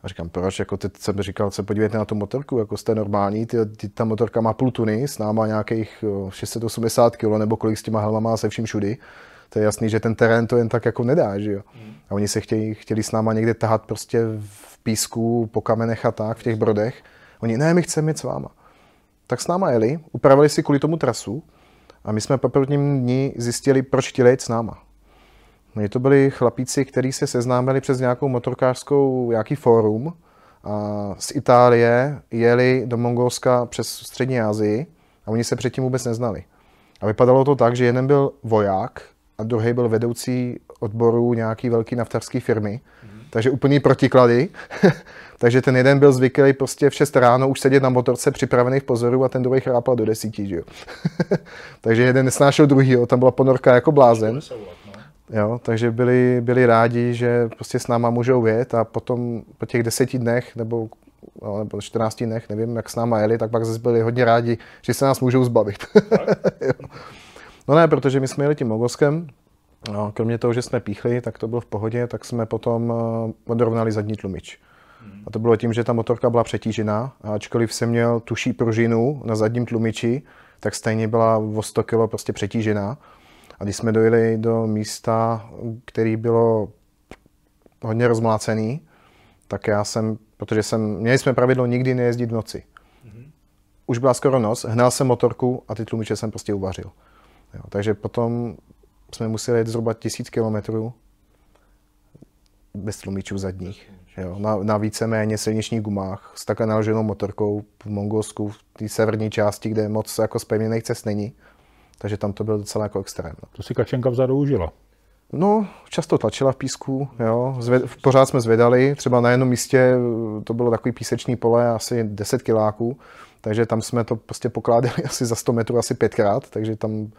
A říkám, proč? Jako teď jsem říkal, se podívejte na tu motorku, jako jste normální, ty, ty, ta motorka má půl tuny, s náma nějakých jo, 680 kg, nebo kolik s těma helmama se vším všudy. To je jasný, že ten terén to jen tak jako nedá, že jo. A oni se chtějí, chtěli s náma někde tahat prostě v písku, po kamenech a tak, v těch brodech. Oni, ne, my chceme jít s váma. Tak s náma jeli, upravili si kvůli tomu trasu a my jsme po prvním dní zjistili, proč chtěli jít s náma. No, to byli chlapíci, kteří se seznámili přes nějakou motorkářskou, nějaký fórum a z Itálie jeli do Mongolska přes střední Asii a oni se předtím vůbec neznali. A vypadalo to tak, že jeden byl voják a druhý byl vedoucí odboru nějaký velký naftařské firmy, takže úplný protiklady. takže ten jeden byl zvyklý prostě v 6 ráno už sedět na motorce připravený v pozoru a ten druhý chrápal do desíti, že jo. takže jeden nesnášel druhýho, tam byla ponorka jako blázen. Jo, takže byli, byli rádi, že prostě s náma můžou jet a potom po těch deseti dnech nebo, no, nebo 14 dnech, nevím, jak s náma jeli, tak pak zase byli hodně rádi, že se nás můžou zbavit. No ne, protože my jsme jeli tím Mogoskem, no, kromě toho, že jsme píchli, tak to bylo v pohodě, tak jsme potom uh, odrovnali zadní tlumič. A to bylo tím, že ta motorka byla přetížená a ačkoliv jsem měl tuší pružinu na zadním tlumiči, tak stejně byla o 100 kg prostě přetížená. A když jsme dojeli do místa, který bylo hodně rozmlácený, tak já jsem, protože jsem, měli jsme pravidlo nikdy nejezdit v noci. Už byla skoro noc, hnal jsem motorku a ty tlumiče jsem prostě uvařil. Jo, takže potom jsme museli jet zhruba tisíc kilometrů bez tlumičů zadních. Jo, na, na víceméně silničních gumách s takhle naloženou motorkou v Mongolsku, v té severní části, kde moc jako zpevněných cest není. Takže tam to bylo docela jako extrém. No. To si Kačenka vzadu užila. No, často tlačila v písku, jo. Zved, pořád jsme zvedali, třeba na jednom místě to bylo takový písečný pole, asi 10 kiláků, takže tam jsme to prostě pokládali asi za 100 metrů asi pětkrát, takže tam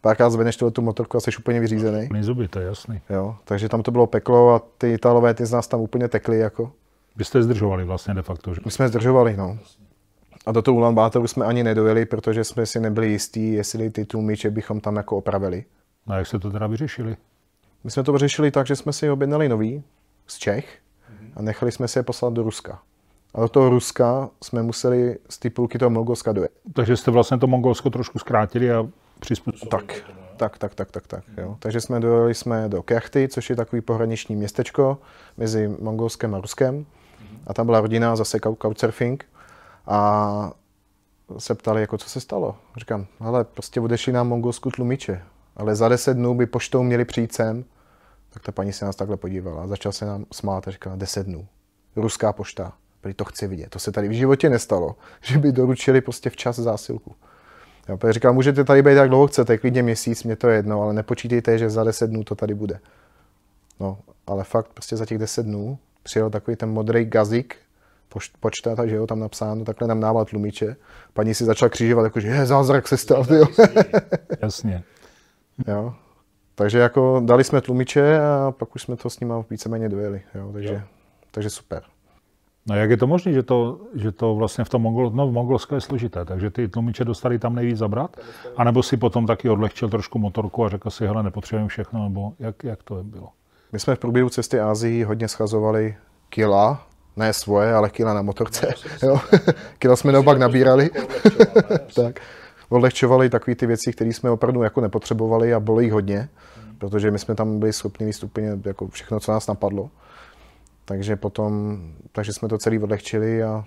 párkrát zvedneš tu motorku a jsi úplně vyřízený. Plný zuby, to je jasný. Jo, takže tam to bylo peklo a ty Italové, ty z nás tam úplně tekli jako. Vy jste zdržovali vlastně de facto, že? My jsme zdržovali, no. A do toho Ulaanbátoru jsme ani nedojeli, protože jsme si nebyli jistí, jestli ty tlumiče bychom tam jako opravili. No a jak se to teda vyřešili? My jsme to vyřešili tak, že jsme si objednali nový z Čech a nechali jsme se je poslat do Ruska. A do toho Ruska jsme museli z té půlky toho Mongolska dojet. Takže jste vlastně to Mongolsko trošku zkrátili a přizpůsobili. Tak, tak, tak, tak, tak, tak. Jo. Takže jsme dojeli jsme do Kechty, což je takový pohraniční městečko mezi Mongolskem a Ruskem. A tam byla rodina zase couchsurfing. A se ptali, jako co se stalo. Říkám, ale prostě odešli nám mongolsku tlumiče, ale za deset dnů by poštou měli přijít sem. Tak ta paní se nás takhle podívala a začal se nám smát a říkala, deset dnů. Ruská pošta. Prý to chci vidět. To se tady v životě nestalo, že by doručili prostě včas zásilku. Já říkám, můžete tady být jak dlouho chcete, klidně měsíc, mě to je jedno, ale nepočítejte, že za deset dnů to tady bude. No, ale fakt prostě za těch deset dnů přijel takový ten modrý gazík, počta, takže jo, tam napsáno, takhle nám dával tlumiče. Paní si začala křižovat, jako, že je, zázrak se stal, jo. Jasně. jo. Takže jako dali jsme tlumiče a pak už jsme to s nimi víceméně dojeli, jo, takže, jo. takže super. No jak je to možné, že to, že to vlastně v tom Mongol, no v Mongolsku je složité, takže ty tlumiče dostali tam nejvíc zabrat? A nebo si potom taky odlehčil trošku motorku a řekl si, hele, nepotřebujeme všechno, nebo jak, jak to bylo? My jsme v průběhu cesty Ázii hodně schazovali kila, ne svoje, ale kila na motorce. No, jo. kila jsme naopak nabírali. tak. Odlehčovali takové ty věci, které jsme opravdu jako nepotřebovali a bylo jich hodně, protože my jsme tam byli schopni víc úplně jako všechno, co nás napadlo. Takže potom, takže jsme to celý odlehčili a,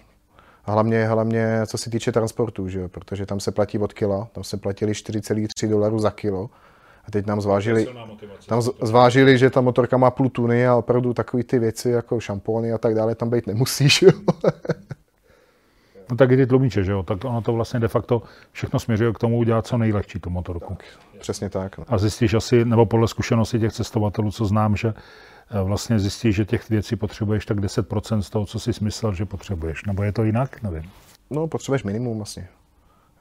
a hlavně, hlavně co se týče transportu, že jo? protože tam se platí od kila, tam se platili 4,3 dolarů za kilo. A teď nám zvážili, tam zvážili, že ta motorka má půl tuny a opravdu takové ty věci jako šampóny a tak dále tam být nemusíš. Jo? No tak i ty tlumiče, že jo? Tak ono to vlastně de facto všechno směřuje k tomu udělat co nejlehčí tu motorku. Tak, přesně tak. No. A zjistíš asi, nebo podle zkušenosti těch cestovatelů, co znám, že vlastně zjistíš, že těch věcí potřebuješ tak 10% z toho, co jsi myslel, že potřebuješ. Nebo je to jinak? Nevím. No, potřebuješ minimum vlastně.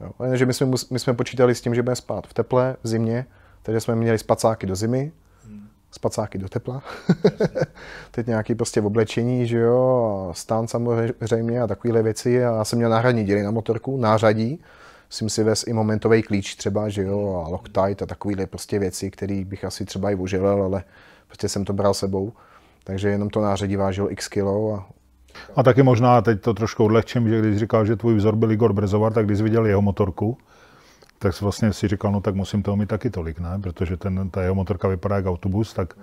Jo. Že my jsme, my jsme počítali s tím, že budeme spát v teple, v zimě, takže jsme měli spacáky do zimy, spacáky do tepla. Teď nějaký prostě oblečení, že jo, stán samozřejmě a takovéhle věci. A já jsem měl náhradní díly na motorku, nářadí. Jsem si vez i momentový klíč třeba, že jo, a Loctite a takovéhle prostě věci, které bych asi třeba i užilil, ale prostě jsem to bral sebou. Takže jenom to nářadí vážilo x kilo a a taky možná, teď to trošku odlehčím, že když říkal, že tvůj vzor byl Igor Brezovar, tak když viděl jeho motorku, tak vlastně si říkal, no tak musím toho mít taky tolik, ne? Protože ten, ta jeho motorka vypadá jako autobus, tak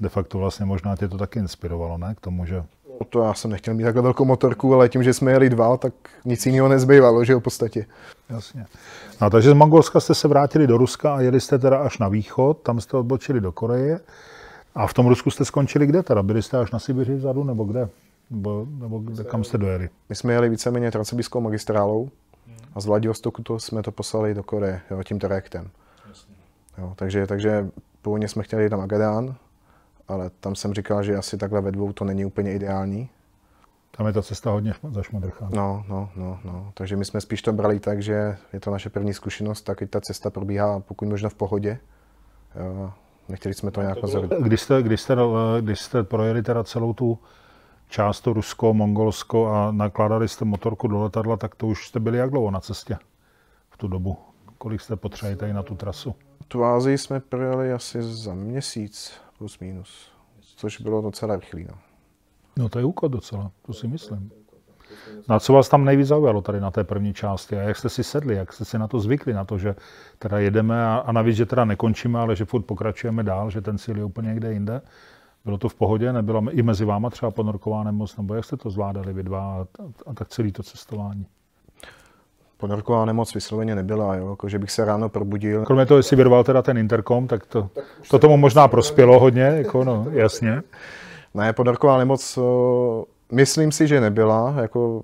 de facto vlastně možná tě to taky inspirovalo, ne? K tomu, že... No to já jsem nechtěl mít takhle velkou motorku, ale tím, že jsme jeli dva, tak nic jiného nezbývalo, že jo, v podstatě. Jasně. No, takže z Mongolska jste se vrátili do Ruska a jeli jste teda až na východ, tam jste odbočili do Koreje. A v tom Rusku jste skončili kde teda? Byli jste až na Sibiři vzadu nebo kde? Nebo, nebo kde, kam jste dojeli? My jsme jeli víceméně transsibírskou magistrálou a z Vladivostoku to jsme to poslali do Koreje jo, tím trajektem. Jo, takže, takže původně jsme chtěli jít na Magadán, ale tam jsem říkal, že asi takhle ve dvou to není úplně ideální. Tam je ta cesta hodně zašmadrchá. No, no, no, no. Takže my jsme spíš to brali tak, že je to naše první zkušenost, tak ta cesta probíhá pokud možno v pohodě. Jo, Nechtěli jsme to nějak nazvat. Když jste, když, jste, když jste projeli teda celou tu část, to Rusko, Mongolsko a nakládali jste motorku do letadla, tak to už jste byli jak dlouho na cestě v tu dobu? Kolik jste potřebovali tady na tu trasu? Tu Ázii jsme projeli asi za měsíc plus minus, což bylo docela rychlý. No. no to je úkol docela, to si myslím. Na co vás tam nejvíc zaujalo tady na té první části a jak jste si sedli, jak jste si na to zvykli, na to, že teda jedeme a, a navíc, že teda nekončíme, ale že furt pokračujeme dál, že ten cíl je úplně někde jinde. Bylo to v pohodě, nebyla i mezi váma třeba ponorková nemoc, nebo jak jste to zvládali vy dva a, a, a tak celý to cestování? Ponorková nemoc vysloveně nebyla, jo? Jako, že bych se ráno probudil. Kromě toho, jestli vyrval teda ten interkom, tak to, tak to tomu možná prospělo hodně, jako no, jasně. Ne, ponorková nemoc Myslím si, že nebyla, jako,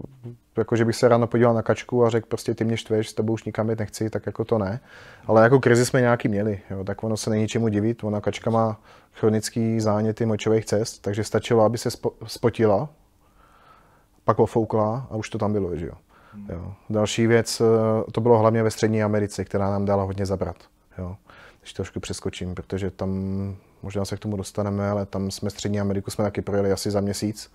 jako že bych se ráno podíval na kačku a řekl prostě ty mě štveš, s tebou už nikam jít nechci, tak jako to ne. Ale jako krizi jsme nějaký měli, jo, tak ono se není čemu divit, ona kačka má chronický záněty močových cest, takže stačilo, aby se spotila, pak ofoukla a už to tam bylo, že jo. jo. Další věc, eh, to bylo hlavně ve Střední Americe, která nám dala hodně zabrat. Jo. Když trošku přeskočím, protože tam, možná se k tomu dostaneme, ale tam jsme Střední Ameriku jsme taky projeli asi za měsíc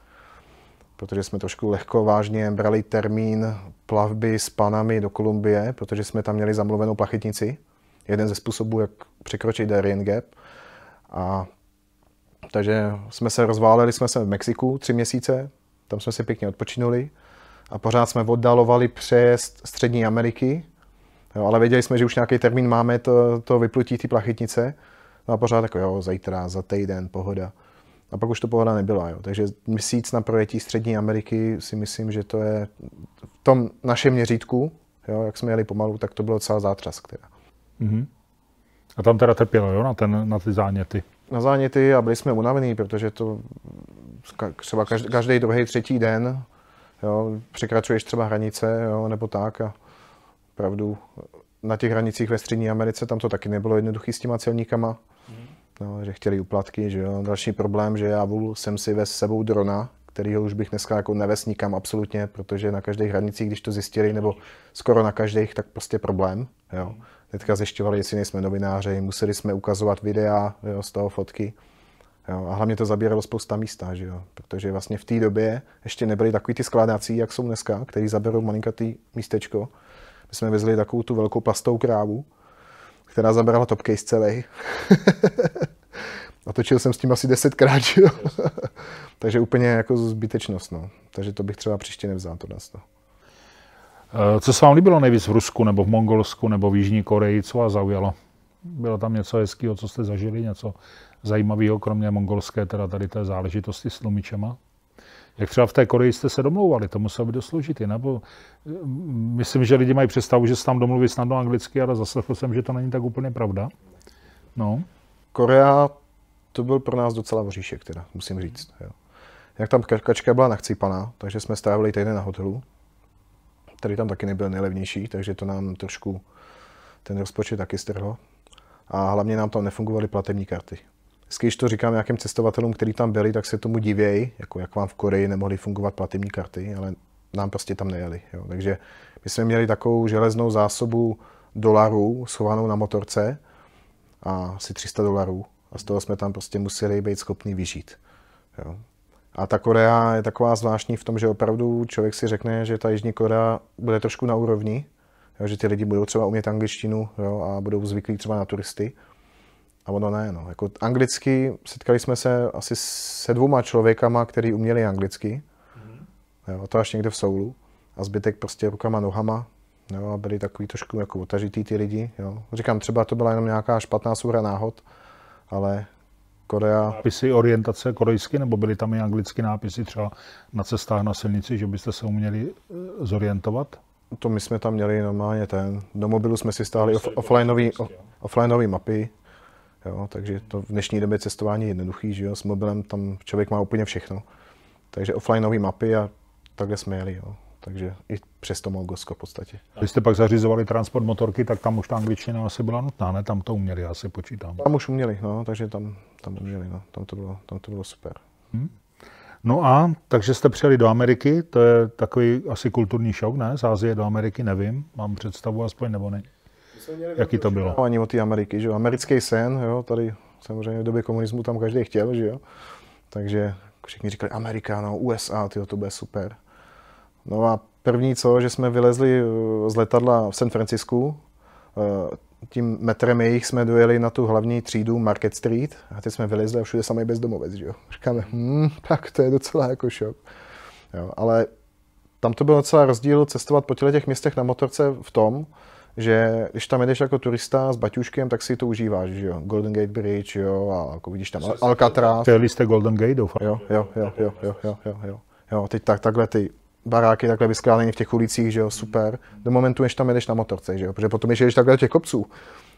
protože jsme trošku lehko vážně brali termín plavby s panami do Kolumbie, protože jsme tam měli zamluvenou plachetnici. Jeden ze způsobů, jak překročit Darien Gap. A takže jsme se rozváleli, jsme se v Mexiku tři měsíce, tam jsme si pěkně odpočinuli a pořád jsme oddalovali přes Střední Ameriky, jo, ale věděli jsme, že už nějaký termín máme to, to vyplutí ty plachetnice. No a pořád jako jo, zítra, za týden, pohoda. A pak už to pohoda nebyla. Jo. Takže měsíc na projetí Střední Ameriky si myslím, že to je v tom našem měřítku, jo, jak jsme jeli pomalu, tak to bylo celá zátřask. Teda. Mm-hmm. A tam teda trpělo, jo, na, ten, na ty záněty? Na záněty a byli jsme unavení, protože to třeba každý, každý druhý, třetí den jo, překračuješ třeba hranice jo, nebo tak a opravdu na těch hranicích ve Střední Americe tam to taky nebylo jednoduché s těma celníkama, no, že chtěli uplatky, že jo. Další problém, že já jsem si ve sebou drona, kterýho už bych dneska jako nevez nikam absolutně, protože na každých hranicích, když to zjistili, nebo skoro na každých, tak prostě problém. Jo. Teďka zjišťovali, jestli nejsme novináři, museli jsme ukazovat videa jo, z toho fotky. Jo, a hlavně to zabíralo spousta místa, že jo? protože vlastně v té době ještě nebyly takový ty skládací, jak jsou dneska, který zaberou malinkatý místečko. My jsme vezli takovou tu velkou plastovou krávu, která zabrala top case celý. a točil jsem s tím asi desetkrát, jo? Takže úplně jako zbytečnost, no. Takže to bych třeba příště nevzal to dnes. Eh, co se vám líbilo nejvíc v Rusku, nebo v Mongolsku, nebo v Jižní Koreji? Co vás zaujalo? Bylo tam něco hezkého, co jste zažili, něco zajímavého, kromě mongolské, teda tady té záležitosti s tlumičema? Jak třeba v té Koreji jste se domlouvali, to muselo být dost složitý, nebo myslím, že lidi mají představu, že se tam domluví snadno anglicky, ale zaslechl jsem, že to není tak úplně pravda. No. Korea, to byl pro nás docela voříšek, teda, musím říct. Jo. Jak tam kačka byla nachcípaná, takže jsme strávili týden na hotelu, který tam taky nebyl nejlevnější, takže to nám trošku ten rozpočet taky strhlo. A hlavně nám tam nefungovaly platební karty. Vždycky, když to říkám nějakým cestovatelům, kteří tam byli, tak se tomu divějí, jako jak vám v Koreji nemohly fungovat platební karty, ale nám prostě tam nejeli. Jo. Takže my jsme měli takovou železnou zásobu dolarů schovanou na motorce a asi 300 dolarů. A z toho jsme tam prostě museli být schopni vyžít. Jo. A ta Korea je taková zvláštní v tom, že opravdu člověk si řekne, že ta Jižní Korea bude trošku na úrovni, jo, že ty lidi budou třeba umět angličtinu jo, a budou zvyklí třeba na turisty. A ono ne, no. Jako anglicky setkali jsme se asi se dvouma člověkama, který uměli anglicky. Mm. Jo, to až někde v Soulu. A zbytek prostě rukama, nohama. Jo, a byli takový trošku jako otažitý ty lidi. Jo. Říkám, třeba to byla jenom nějaká špatná souhra náhod, ale Korea... Nápisy orientace korejsky, nebo byly tam i anglické nápisy třeba na cestách na silnici, že byste se uměli eh, zorientovat? To my jsme tam měli normálně ten. Do mobilu jsme si stáhli off- offlineový, offlineový mapy, Jo, takže to v dnešní době cestování je jednoduchý, že jo, s mobilem tam člověk má úplně všechno. Takže offlineové mapy a takhle jsme jeli, jo. Takže i přes to Mongolsko v podstatě. Když jste pak zařizovali transport motorky, tak tam už ta angličtina asi byla nutná, ne? Tam to uměli, já si počítám. Tam už uměli, no, takže tam, tam uměli, no. Tam to bylo, tam to bylo super. Hmm. No a takže jste přijeli do Ameriky, to je takový asi kulturní šok, ne? Z Ázie do Ameriky, nevím, mám představu aspoň, nebo ne? Jaký to bylo? Ani o té Ameriky, že jo? Americký sen, jo, tady samozřejmě v době komunismu tam každý chtěl, že jo? Takže všichni říkali Amerika, no, USA, tyjo, to bude super. No a první co, že jsme vylezli eh, z letadla v San Francisku, eh, tím metrem jejich jsme dojeli na tu hlavní třídu Market Street a teď jsme vylezli a všude samý bezdomovec, že jo. Říkáme, hm, tak to je docela jako šok. Jo, ale tam to byl docela rozdíl cestovat po těch městech na motorce v tom, že když tam jedeš jako turista s baťuškem, tak si to užíváš, že jo. Golden Gate Bridge, jo, a jako vidíš tam Alcatraz. Přijeli jste Golden Gate, doufám. Jo, jo, jo, jo, jo, jo, jo, jo. jo teď tak, takhle ty baráky takhle vyskládané v těch ulicích, že jo, super. Do momentu, než tam jedeš na motorce, že jo, protože potom, ještě jedeš takhle do těch kopců,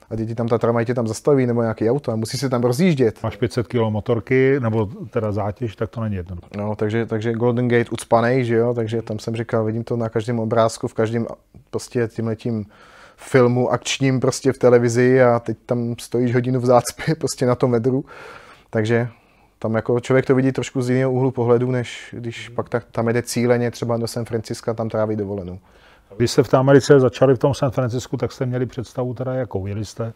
a děti tam ta tramvaj tě tam zastaví, nebo nějaký auto a musí se tam rozjíždět. Máš 500 kg motorky, nebo teda zátěž, tak to není jedno. No, takže, takže Golden Gate ucpanej, že jo, takže tam jsem říkal, vidím to na každém obrázku, v každém prostě tímhletím filmu akčním prostě v televizi a teď tam stojíš hodinu v zácpě prostě na tom vedru. Takže tam jako člověk to vidí trošku z jiného úhlu pohledu, než když mm. pak tak, tam jede cíleně třeba do San Francisca, tam tráví dovolenou. Když jste v té Americe začali v tom San Francisku, tak jste měli představu teda jakou? Jeli jste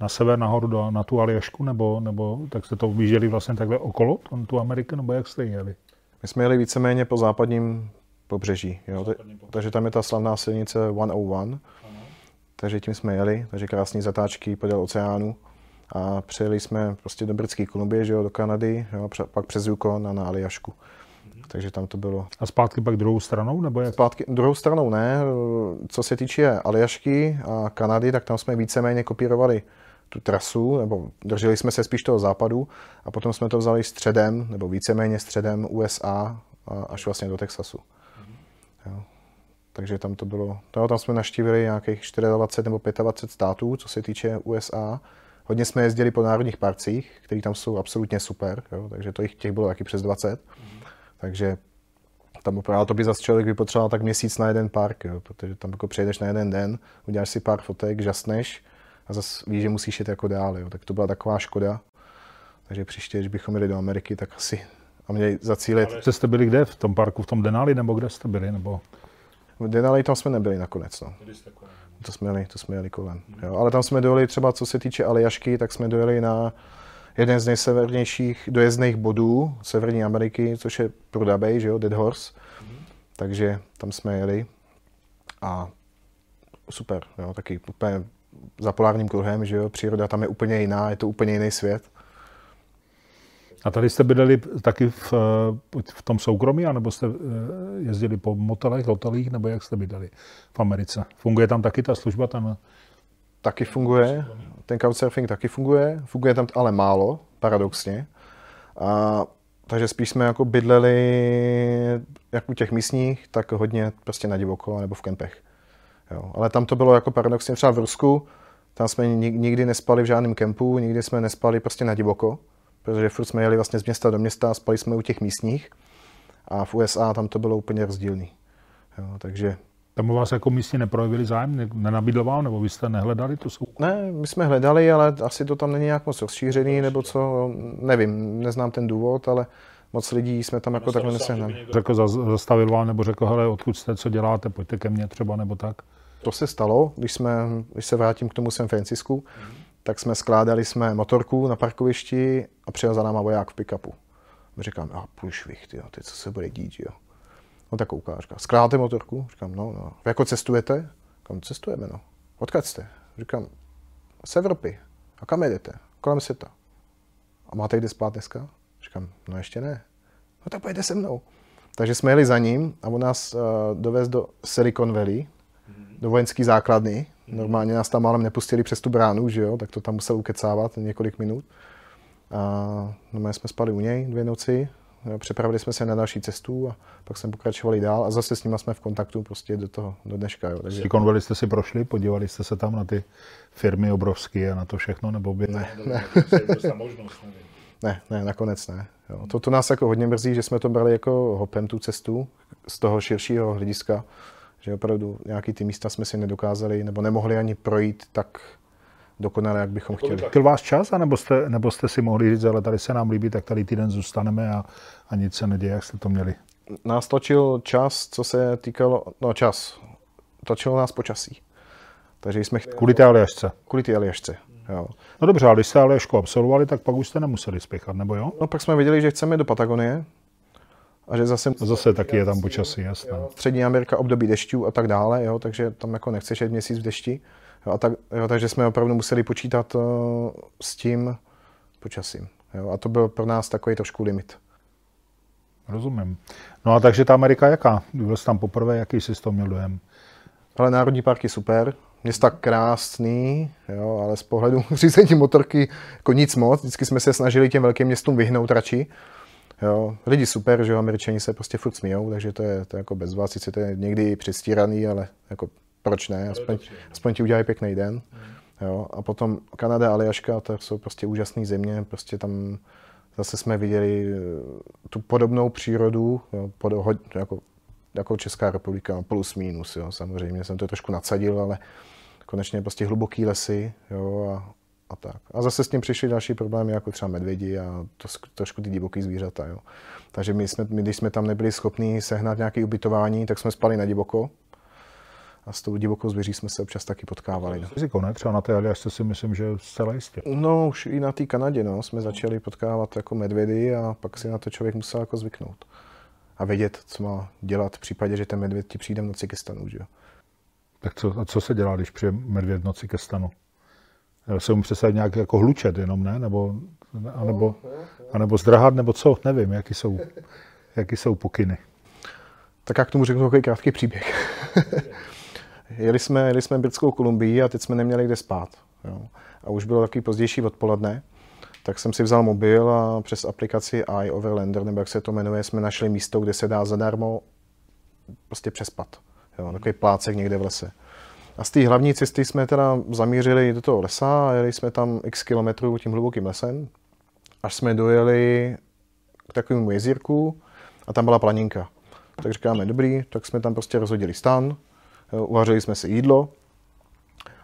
na sever nahoru do, na tu Aljašku, nebo, nebo tak jste to objížděli vlastně takhle okolo, tu Ameriku, nebo jak jste jeli? My jsme jeli víceméně po západním pobřeží, jo? Západním pobřeží. takže tam je ta slavná silnice 101, takže tím jsme jeli, takže krásné zatáčky podél oceánu a přijeli jsme prostě do Britské Kolumbie, že jo, do Kanady, jo, pak přes Yukon a na Aljašku. Takže tam to bylo. A zpátky pak druhou stranou? Nebo jak? Zpátky, druhou stranou ne. Co se týče Aljašky a Kanady, tak tam jsme víceméně kopírovali tu trasu, nebo drželi jsme se spíš toho západu a potom jsme to vzali středem, nebo víceméně středem USA až vlastně do Texasu. Jo. Takže tam to bylo, no, tam jsme naštívili nějakých 24 nebo 25 států, co se týče USA. Hodně jsme jezdili po národních parcích, které tam jsou absolutně super, jo, takže to jich těch bylo taky přes 20. Mm. Takže tam opravdu to by zase člověk by potřeboval tak měsíc na jeden park, jo, protože tam jako přejdeš na jeden den, uděláš si pár fotek, žasneš a zase víš, že musíš jít jako dál, jo, tak to byla taková škoda. Takže příště, když bychom jeli do Ameriky, tak asi a měli zacílit. Ale jste byli kde? V tom parku, v tom Denali, nebo kde jste byli? Nebo... V Denali tam jsme nebyli nakonec. No. To jsme jeli, to jsme jeli kolem. Jo. Ale tam jsme dojeli třeba, co se týče Aljašky, tak jsme dojeli na jeden z nejsevernějších dojezdných bodů Severní Ameriky, což je Pruda Bay, že jo, Dead Horse. Mm-hmm. Takže tam jsme jeli a super, jo, taky úplně za polárním kruhem, že jo, příroda tam je úplně jiná, je to úplně jiný svět. A tady jste bydleli taky v, v tom soukromí, anebo jste eh, jezdili po motelech, hotelích, nebo jak jste bydleli v Americe? Funguje tam taky ta služba? Tam... Taky funguje, ten couchsurfing taky funguje, funguje tam ale málo, paradoxně. A, takže spíš jsme jako bydleli jak u těch místních, tak hodně prostě na divoko nebo v kempech. Jo. Ale tam to bylo jako paradoxně třeba v Rusku, tam jsme nikdy nespali v žádném kempu, nikdy jsme nespali prostě na divoko protože furt jsme jeli vlastně z města do města, spali jsme u těch místních a v USA tam to bylo úplně rozdílný. Jo, takže tam u vás jako místně neprojevili zájem, nenabídl vám, nebo vy jste nehledali to jsou? Ne, my jsme hledali, ale asi to tam není nějak moc rozšířený, nebo co, nevím, neznám ten důvod, ale moc lidí jsme tam jako takhle nesehnali. Řekl, zastavil vám, nebo řekl, hele, odkud jste, co děláte, pojďte ke mně třeba, nebo tak? To se stalo, když, jsme, když se vrátím k tomu San Francisku, mm-hmm tak jsme skládali jsme motorku na parkovišti a přijel za náma voják v pick-upu. My říkám, a průšvih, ty, ty, co se bude dít, jo. No tak kouká, říká, skládáte motorku? Říkám, no, no. Vy jako cestujete? Říkám, cestujeme, no. Odkud jste? Říkám, z Evropy. A kam jedete? Kolem světa. A máte kde spát dneska? Říkám, no ještě ne. No tak pojďte se mnou. Takže jsme jeli za ním a on nás uh, dovez do Silicon Valley, do vojenské základny. Normálně nás tam málem nepustili přes tu bránu, že jo, tak to tam musel ukecávat několik minut. A no, jsme spali u něj dvě noci, připravili jsme se na další cestu a pak jsme pokračovali dál a zase s nimi jsme v kontaktu prostě do toho, do dneška. Jo. Takže... Silicon Valley jste si prošli, podívali jste se tam na ty firmy obrovské a na to všechno, nebo by... Ne, ne. ne, ne, nakonec ne. Jo. To, to nás jako hodně mrzí, že jsme to brali jako hopem tu cestu z toho širšího hlediska, že opravdu nějaký ty místa jsme si nedokázali nebo nemohli ani projít tak dokonale, jak bychom chtěli. Byl vás čas, anebo jste, nebo jste si mohli říct, ale tady se nám líbí, tak tady týden zůstaneme a, a nic se neděje, jak jste to měli? Nás točil čas, co se týkalo, no čas, točilo nás počasí. Takže jsme chtěli... Kvůli té Aljašce? Kvůli té Aljašce, jo. No dobře, ale když jste Aljašku absolvovali, tak pak už jste nemuseli spěchat, nebo jo? No pak jsme viděli, že chceme do Patagonie, a že zase... Zase taky je tam počasí, jasné. Střední Amerika období dešťů a tak dále, jo, takže tam jako nechceš jet měsíc v dešti. Jo, a tak, jo, takže jsme opravdu museli počítat uh, s tím počasím. Jo, a to byl pro nás takový trošku limit. Rozumím. No a takže ta Amerika jaká? Byl jsi tam poprvé, jaký jsi toho měl dojem? Ale národní parky super, města krásný, jo, ale z pohledu řízení motorky jako nic moc. Vždycky jsme se snažili těm velkým městům vyhnout radši. Jo, lidi super, že jo, američani se prostě furt smijou, takže to je, to je jako bez vás, sice to je někdy přestíraný, ale jako proč ne, aspoň, aspoň ti udělají pěkný den. Jo, a potom Kanada, Aljaška, to jsou prostě úžasné země, prostě tam zase jsme viděli eh, tu podobnou přírodu, jo, pod, jako, jako Česká republika, plus minus, jo, samozřejmě jsem to trošku nadsadil, ale konečně prostě hluboký lesy, jo, a a tak. A zase s tím přišly další problémy, jako třeba medvědi a to, trošku ty divoký zvířata. Jo. Takže my, jsme, my, když jsme tam nebyli schopni sehnat nějaké ubytování, tak jsme spali na divoko. A s tou divokou zvěří jsme se občas taky potkávali. No. Riziko, ne? Třeba na té Aljašce si myslím, že zcela jistě. No, už i na té Kanadě no, jsme začali potkávat jako medvědy a pak si na to člověk musel jako zvyknout. A vědět, co má dělat v případě, že ten medvěd ti přijde v noci ke stanu. Že? Tak co, a co se dělá, když přijde medvěd v noci ke stanu? Se mu představit nějak jako hlučet jenom, ne? Nebo, anebo, anebo zdrhat, nebo co, nevím, jaký jsou, jaký jsou pokyny. Tak jak tomu řeknu takový krátký příběh. jeli, jsme, jeli jsme Britskou Kolumbii a teď jsme neměli kde spát. Jo. A už bylo takový pozdější odpoledne, tak jsem si vzal mobil a přes aplikaci iOverlander, nebo jak se to jmenuje, jsme našli místo, kde se dá zadarmo prostě přespat. jo, takový plácek někde v lese. A z té hlavní cesty jsme teda zamířili do toho lesa a jeli jsme tam x kilometrů tím hlubokým lesem, až jsme dojeli k takovému jezírku a tam byla planinka. Tak říkáme, dobrý, tak jsme tam prostě rozhodili stan, uvařili jsme si jídlo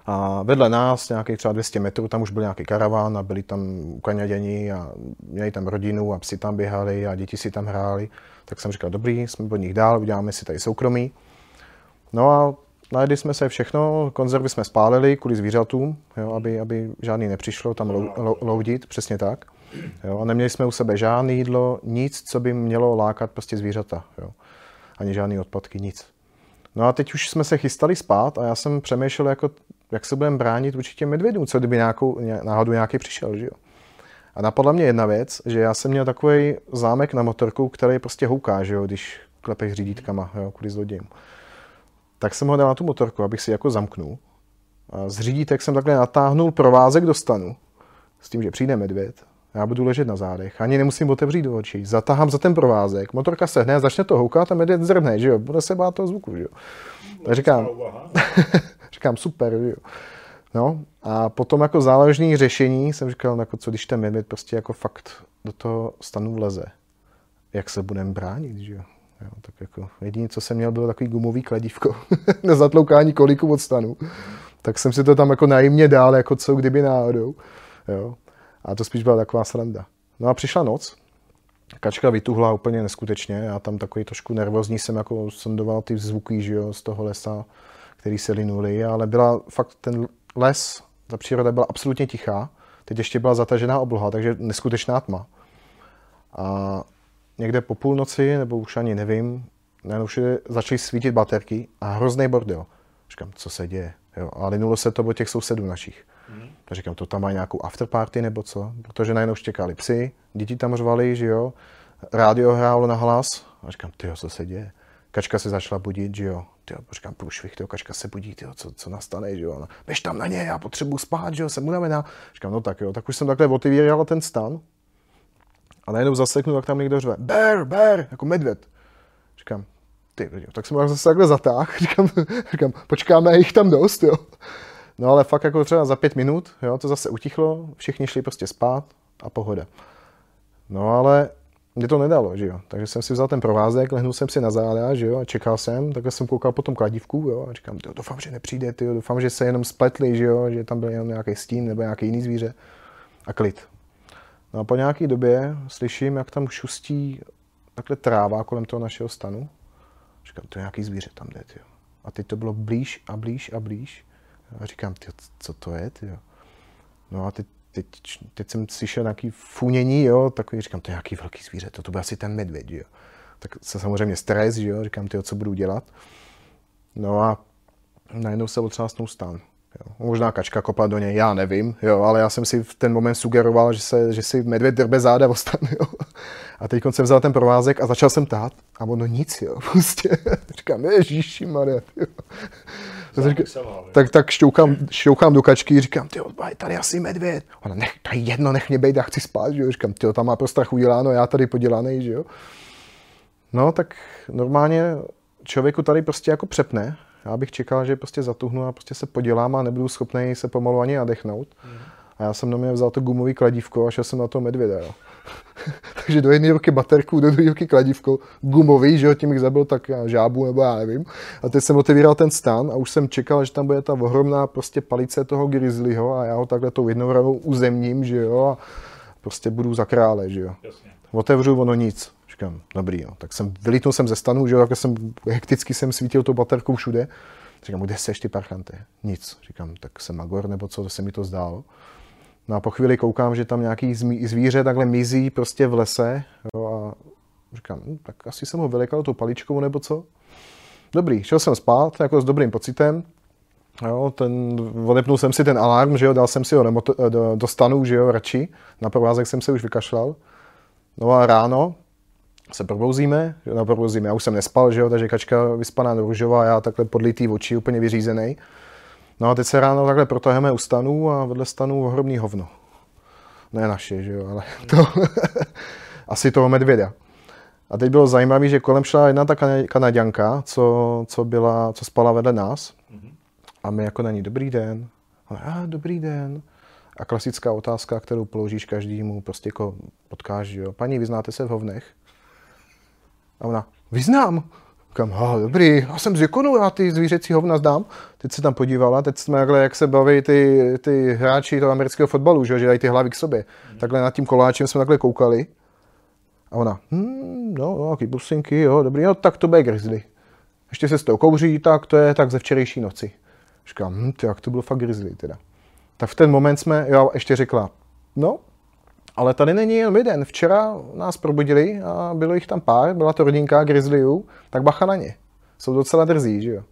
a vedle nás, nějakých třeba 200 metrů, tam už byl nějaký karaván a byli tam ukaňaděni a měli tam rodinu a psi tam běhali a děti si tam hráli. Tak jsem říkal, dobrý, jsme od nich dál, uděláme si tady soukromí. No a najedli jsme se všechno, konzervy jsme spálili kvůli zvířatům, jo, aby, aby žádný nepřišlo tam lou, lou, loudit, přesně tak. Jo, a neměli jsme u sebe žádné jídlo, nic, co by mělo lákat prostě zvířata. Jo. Ani žádné odpadky, nic. No a teď už jsme se chystali spát a já jsem přemýšlel, jako, jak se budeme bránit určitě medvědům, co kdyby nějakou, náhodou nějaký přišel, že jo. A napadla mě jedna věc, že já jsem měl takový zámek na motorku, který prostě houká, že jo, když klepeš řídítkama, jo, kvůli zlodějům. Tak jsem ho dal na tu motorku, abych si jako zamknul. A z řídítek jsem takhle natáhnul provázek do stanu, s tím, že přijde medvěd já budu ležet na zádech, ani nemusím otevřít do očí. Zatahám za ten provázek, motorka sehne a začne to houkat a medvěd zrhne, že jo? Bude se bát toho zvuku, že jo? Tak říkám, říkám super, že jo? No a potom jako záložní řešení jsem říkal, jako co když ten medvěd prostě jako fakt do toho stanu vleze. Jak se budeme bránit, že jo? Jo tak jako jediné, co jsem měl, bylo takový gumový kladívko na zatloukání koliku od stanu. Tak jsem si to tam jako najímně dál, jako co kdyby náhodou. Jo. A to spíš byla taková sranda. No a přišla noc, kačka vytuhla úplně neskutečně, já tam takový trošku nervózní jsem jako sondoval ty zvuky že jo, z toho lesa, který se linuly, ale byla fakt ten les, ta příroda byla absolutně tichá, teď ještě byla zatažená obloha, takže neskutečná tma. A někde po půlnoci, nebo už ani nevím, najednou začaly svítit baterky a hrozný bordel. Říkám, co se děje? Jo, a linulo se to od těch sousedů našich. Mm. Tak říkám, to tam má nějakou afterparty nebo co? Protože najednou štěkali psy, děti tam řvali, že jo, rádio hrálo na hlas. A říkám, ty co se děje? Kačka se začala budit, že jo. Ty říkám, průšvih, tyjo, kačka se budí, tyjo, co, co nastane, že jo. Běž tam na ně, já potřebuji spát, že jo, se budeme na... Říkám, no tak jo, tak už jsem takhle otevíral ten stan. A najednou zaseknu, jak tam někdo řve, bear, bear, jako medvěd. Říkám, ty, tak jsem zase takhle zatáhl, říkám, říkám, počkáme, jich tam dost, jo. No ale fakt jako třeba za pět minut, jo, to zase utichlo, všichni šli prostě spát a pohoda. No ale mě to nedalo, že jo. Takže jsem si vzal ten provázek, lehnul jsem si na záda, že jo, a čekal jsem, takhle jsem koukal po tom kladívku, jo, a říkám, tyjo, doufám, že nepřijde, tyjo, doufám, že se jenom spletli, že jo, že tam byl jenom nějaký stín nebo nějaký jiný zvíře a klid. No a po nějaké době slyším, jak tam šustí takhle tráva kolem toho našeho stanu. Říkám, to je nějaký zvíře tam jde, tyjo. A teď to bylo blíž a blíž a blíž. A říkám, ty, co to je, ty No a teď, teď, teď jsem slyšel nějaký funění, jo, takový, říkám, to je nějaký velký zvíře, to, to byl asi ten medvěd, jo. Tak se samozřejmě stres, jo, říkám, ty, co budu dělat. No a najednou se otřásnul stan. Jo. Možná kačka kopla do něj, já nevím, jo, ale já jsem si v ten moment sugeroval, že, se, že si medvěd drbe záda o stan, jo. A teď jsem vzal ten provázek a začal jsem tát a ono nic, jo, prostě. Říkám, ježíši Maria, jo. Tak, tak, tak šťoukám, šťoukám do kačky, říkám, ty je tady asi medvěd. Ona, nech, tady jedno, nech mě bejt, já chci spát, že jo. Říkám, ty tam má pro strach uděláno, já tady podělaný, že jo. No, tak normálně člověku tady prostě jako přepne. Já bych čekal, že prostě zatuhnu a prostě se podělám a nebudu schopný se pomalu ani nadechnout. Mm. A já jsem na mě vzal to gumový kladívko a šel jsem na to medvěda, jo. Takže do jedné ruky baterku, do druhé ruky kladívko, gumový, že jo, tím bych zabil tak žábu nebo já nevím. A teď jsem otevíral ten stan a už jsem čekal, že tam bude ta ohromná prostě palice toho grizzlyho a já ho takhle tou jednou ranou uzemním, že jo, a prostě budu za krále, že jo. Jasně. Otevřu, ono nic. Říkám, dobrý, jo. Tak jsem, vylítnul jsem ze stanu, že jo, tak jsem, hekticky jsem svítil tou baterkou všude. Říkám, kde seš ty parchanty? Nic. Říkám, tak jsem Magor, nebo co, to se mi to zdálo. No a po chvíli koukám, že tam nějaký zvíře takhle mizí prostě v lese jo, a říkám, hm, tak asi jsem ho vylekal tou paličkou nebo co. Dobrý, šel jsem spát jako s dobrým pocitem, Jo, ten, odepnul jsem si ten alarm, že jo, dal jsem si ho do, do stanu, že jo, radši. Na provázek jsem se už vykašlal. No a ráno se probouzíme, že no, probouzíme, já už jsem nespal, že jo, takže kačka vyspaná do růžova, já takhle podlitý oči, úplně vyřízený. No a teď se ráno takhle protahujeme u stanu a vedle stanu ohromný hovno. Ne naše, že jo, ale to asi toho medvěda. A teď bylo zajímavé, že kolem šla jedna ta kanaděnka, co, co, byla, co spala vedle nás. A my jako na ní, dobrý den. A, a dobrý den. A klasická otázka, kterou položíš každému, prostě jako potkáš, jo. Paní, vyznáte se v hovnech? A ona, vyznám. Říkám, ha, dobrý, já jsem z Jekonu, já ty zvířecí hovna zdám. Teď se tam podívala, teď jsme takhle, jak se baví ty, ty hráči toho amerického fotbalu, že, že dají ty hlavy k sobě. Mm. Takhle nad tím koláčem jsme takhle koukali. A ona, hm, no, no, jaký businky, jo, dobrý, no, tak to bude grizzly. Ještě se s tou kouří, tak to je tak ze včerejší noci. Říkám, hm, jak to bylo fakt grizzly teda. Tak v ten moment jsme, jo, ještě řekla, no, ale tady není jen jeden. Včera nás probudili a bylo jich tam pár, byla to rodinka grizzlyů, tak bacha na ně. Jsou docela drzí, že jo.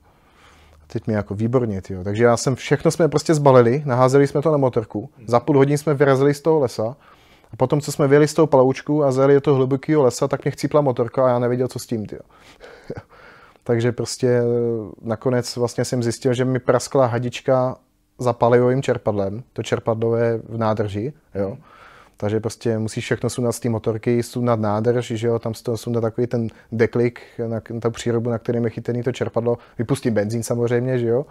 A teď mi jako výborně, tyjo. Takže já jsem, všechno jsme prostě zbalili, naházeli jsme to na motorku, za půl hodin jsme vyrazili z toho lesa a potom, co jsme vyjeli z toho paloučku a zajeli do toho hlubokého lesa, tak mě chcípla motorka a já nevěděl, co s tím, tyjo. Takže prostě eh, nakonec vlastně jsem zjistil, že mi praskla hadička za palivovým čerpadlem, to čerpadlo je v nádrži, jo. Takže prostě musíš všechno sundat z té motorky, sundat nádrž, že jo, tam z toho sundat takový ten deklik na, na tu přírobu, na kterém je chytený to čerpadlo, vypustit benzín samozřejmě, že jo.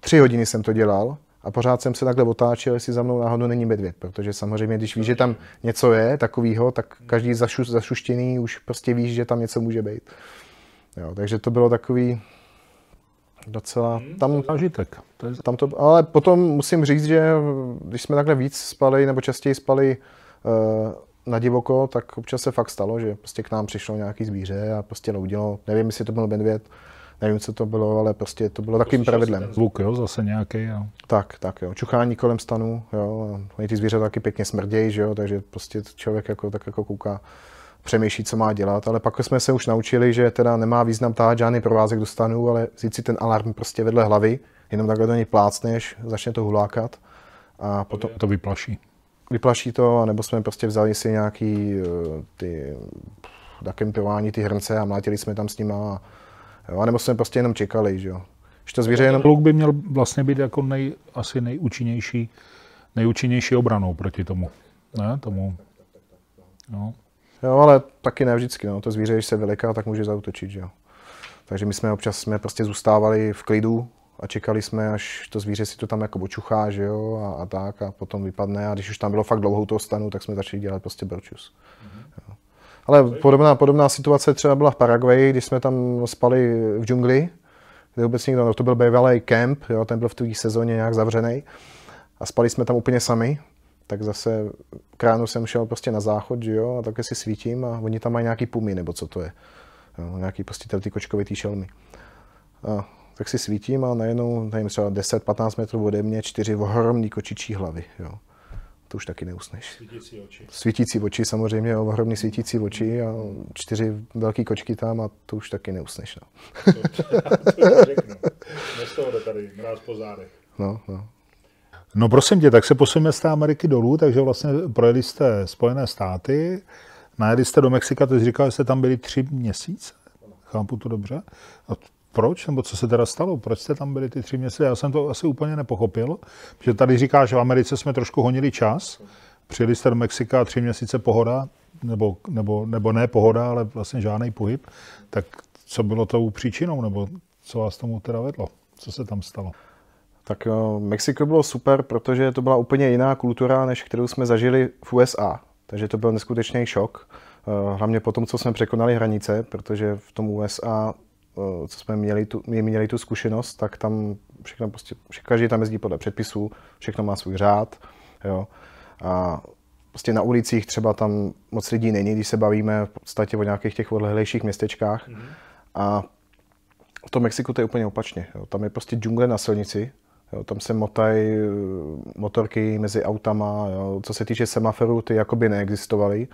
Tři hodiny jsem to dělal a pořád jsem se takhle otáčel, jestli za mnou náhodou není medvěd, protože samozřejmě, když víš, že tam něco je takového, tak každý zašu, zašuštěný už prostě víš, že tam něco může být. Jo, takže to bylo takový docela... Hmm, tam, zážitek. To je... tam to, ale potom musím říct, že když jsme takhle víc spali nebo častěji spali uh, na divoko, tak občas se fakt stalo, že prostě k nám přišlo nějaký zvíře a prostě loudilo. Nevím, jestli to byl medvěd, nevím, co to bylo, ale prostě to bylo takovým pravidlem. Zvuk, jo, zase nějaký, jo. Tak, tak, jo. Čuchání kolem stanu, jo. Oni ty zvířata taky pěkně smrdějí, že jo, takže prostě člověk jako, tak jako kouká přemýšlí, co má dělat, ale pak jsme se už naučili, že teda nemá význam tahat žádný provázek do stanu, ale vzít si ten alarm prostě vedle hlavy, jenom takhle do něj plácneš, začne to hulákat a potom... To vyplaší. Vyplaší to, nebo jsme prostě vzali si nějaký eh, ty na kempování, ty hrnce a mlátili jsme tam s nima. A, jo, nebo jsme prostě jenom čekali, že jo. Že to zvíře jenom... Luk by měl vlastně být jako nej, asi nejúčinnější, nejúčinnější obranou proti tomu. Ne, tomu. No. Jo, ale taky ne vždycky. No. To zvíře, když se veliká, tak může zautočit. Že jo. Takže my jsme občas jsme prostě zůstávali v klidu a čekali jsme, až to zvíře si to tam jako očuchá, že jo, a, a, tak, a potom vypadne. A když už tam bylo fakt dlouhou toho stanu, tak jsme začali dělat prostě bročus. Mm-hmm. Ale podobná, podobná situace třeba byla v Paraguaji, když jsme tam spali v džungli, kde vůbec nikdo, no, to byl bývalý kemp, jo, ten byl v té sezóně nějak zavřený. A spali jsme tam úplně sami, tak zase k ránu jsem šel prostě na záchod, že jo, a také si svítím a oni tam mají nějaký pumy, nebo co to je. Jo, nějaký prostě ty kočkovitý šelmy. A tak si svítím a najednou, nevím, třeba 10-15 metrů ode mě, čtyři ohromný kočičí hlavy, jo. To už taky neusneš. Svítící oči. Svítící oči, samozřejmě, ohromný svítící oči a čtyři velké kočky tam a to už taky neusneš, no. to, to řeknu. tady, mráz po zádech. No, no. No prosím tě, tak se posuneme z té Ameriky dolů, takže vlastně projeli jste Spojené státy, najeli jste do Mexika, ty jsi říkal, že jste tam byli tři měsíce, chápu to dobře. A proč, nebo co se teda stalo, proč jste tam byli ty tři měsíce, já jsem to asi úplně nepochopil, protože tady říkáš, že v Americe jsme trošku honili čas, přijeli jste do Mexika tři měsíce pohoda, nebo, nebo, nebo ne pohoda, ale vlastně žádný pohyb, tak co bylo tou příčinou, nebo co vás tomu teda vedlo, co se tam stalo? Tak Mexiko bylo super, protože to byla úplně jiná kultura, než kterou jsme zažili v USA. Takže to byl neskutečný šok. Uh, hlavně po tom, co jsme překonali hranice, protože v tom USA, uh, co jsme měli tu, měli tu zkušenost, tak tam všechno prostě, každý tam jezdí podle předpisů, všechno má svůj řád. Jo. A prostě na ulicích třeba tam moc lidí není, když se bavíme v podstatě o nějakých těch odlehlejších městečkách. Mm-hmm. A v tom Mexiku to je úplně opačně. Jo. Tam je prostě džungle na silnici, Jo, tam se motají eh, motorky mezi autama. Jo. Co se týče semaforů, ty jakoby neexistovaly.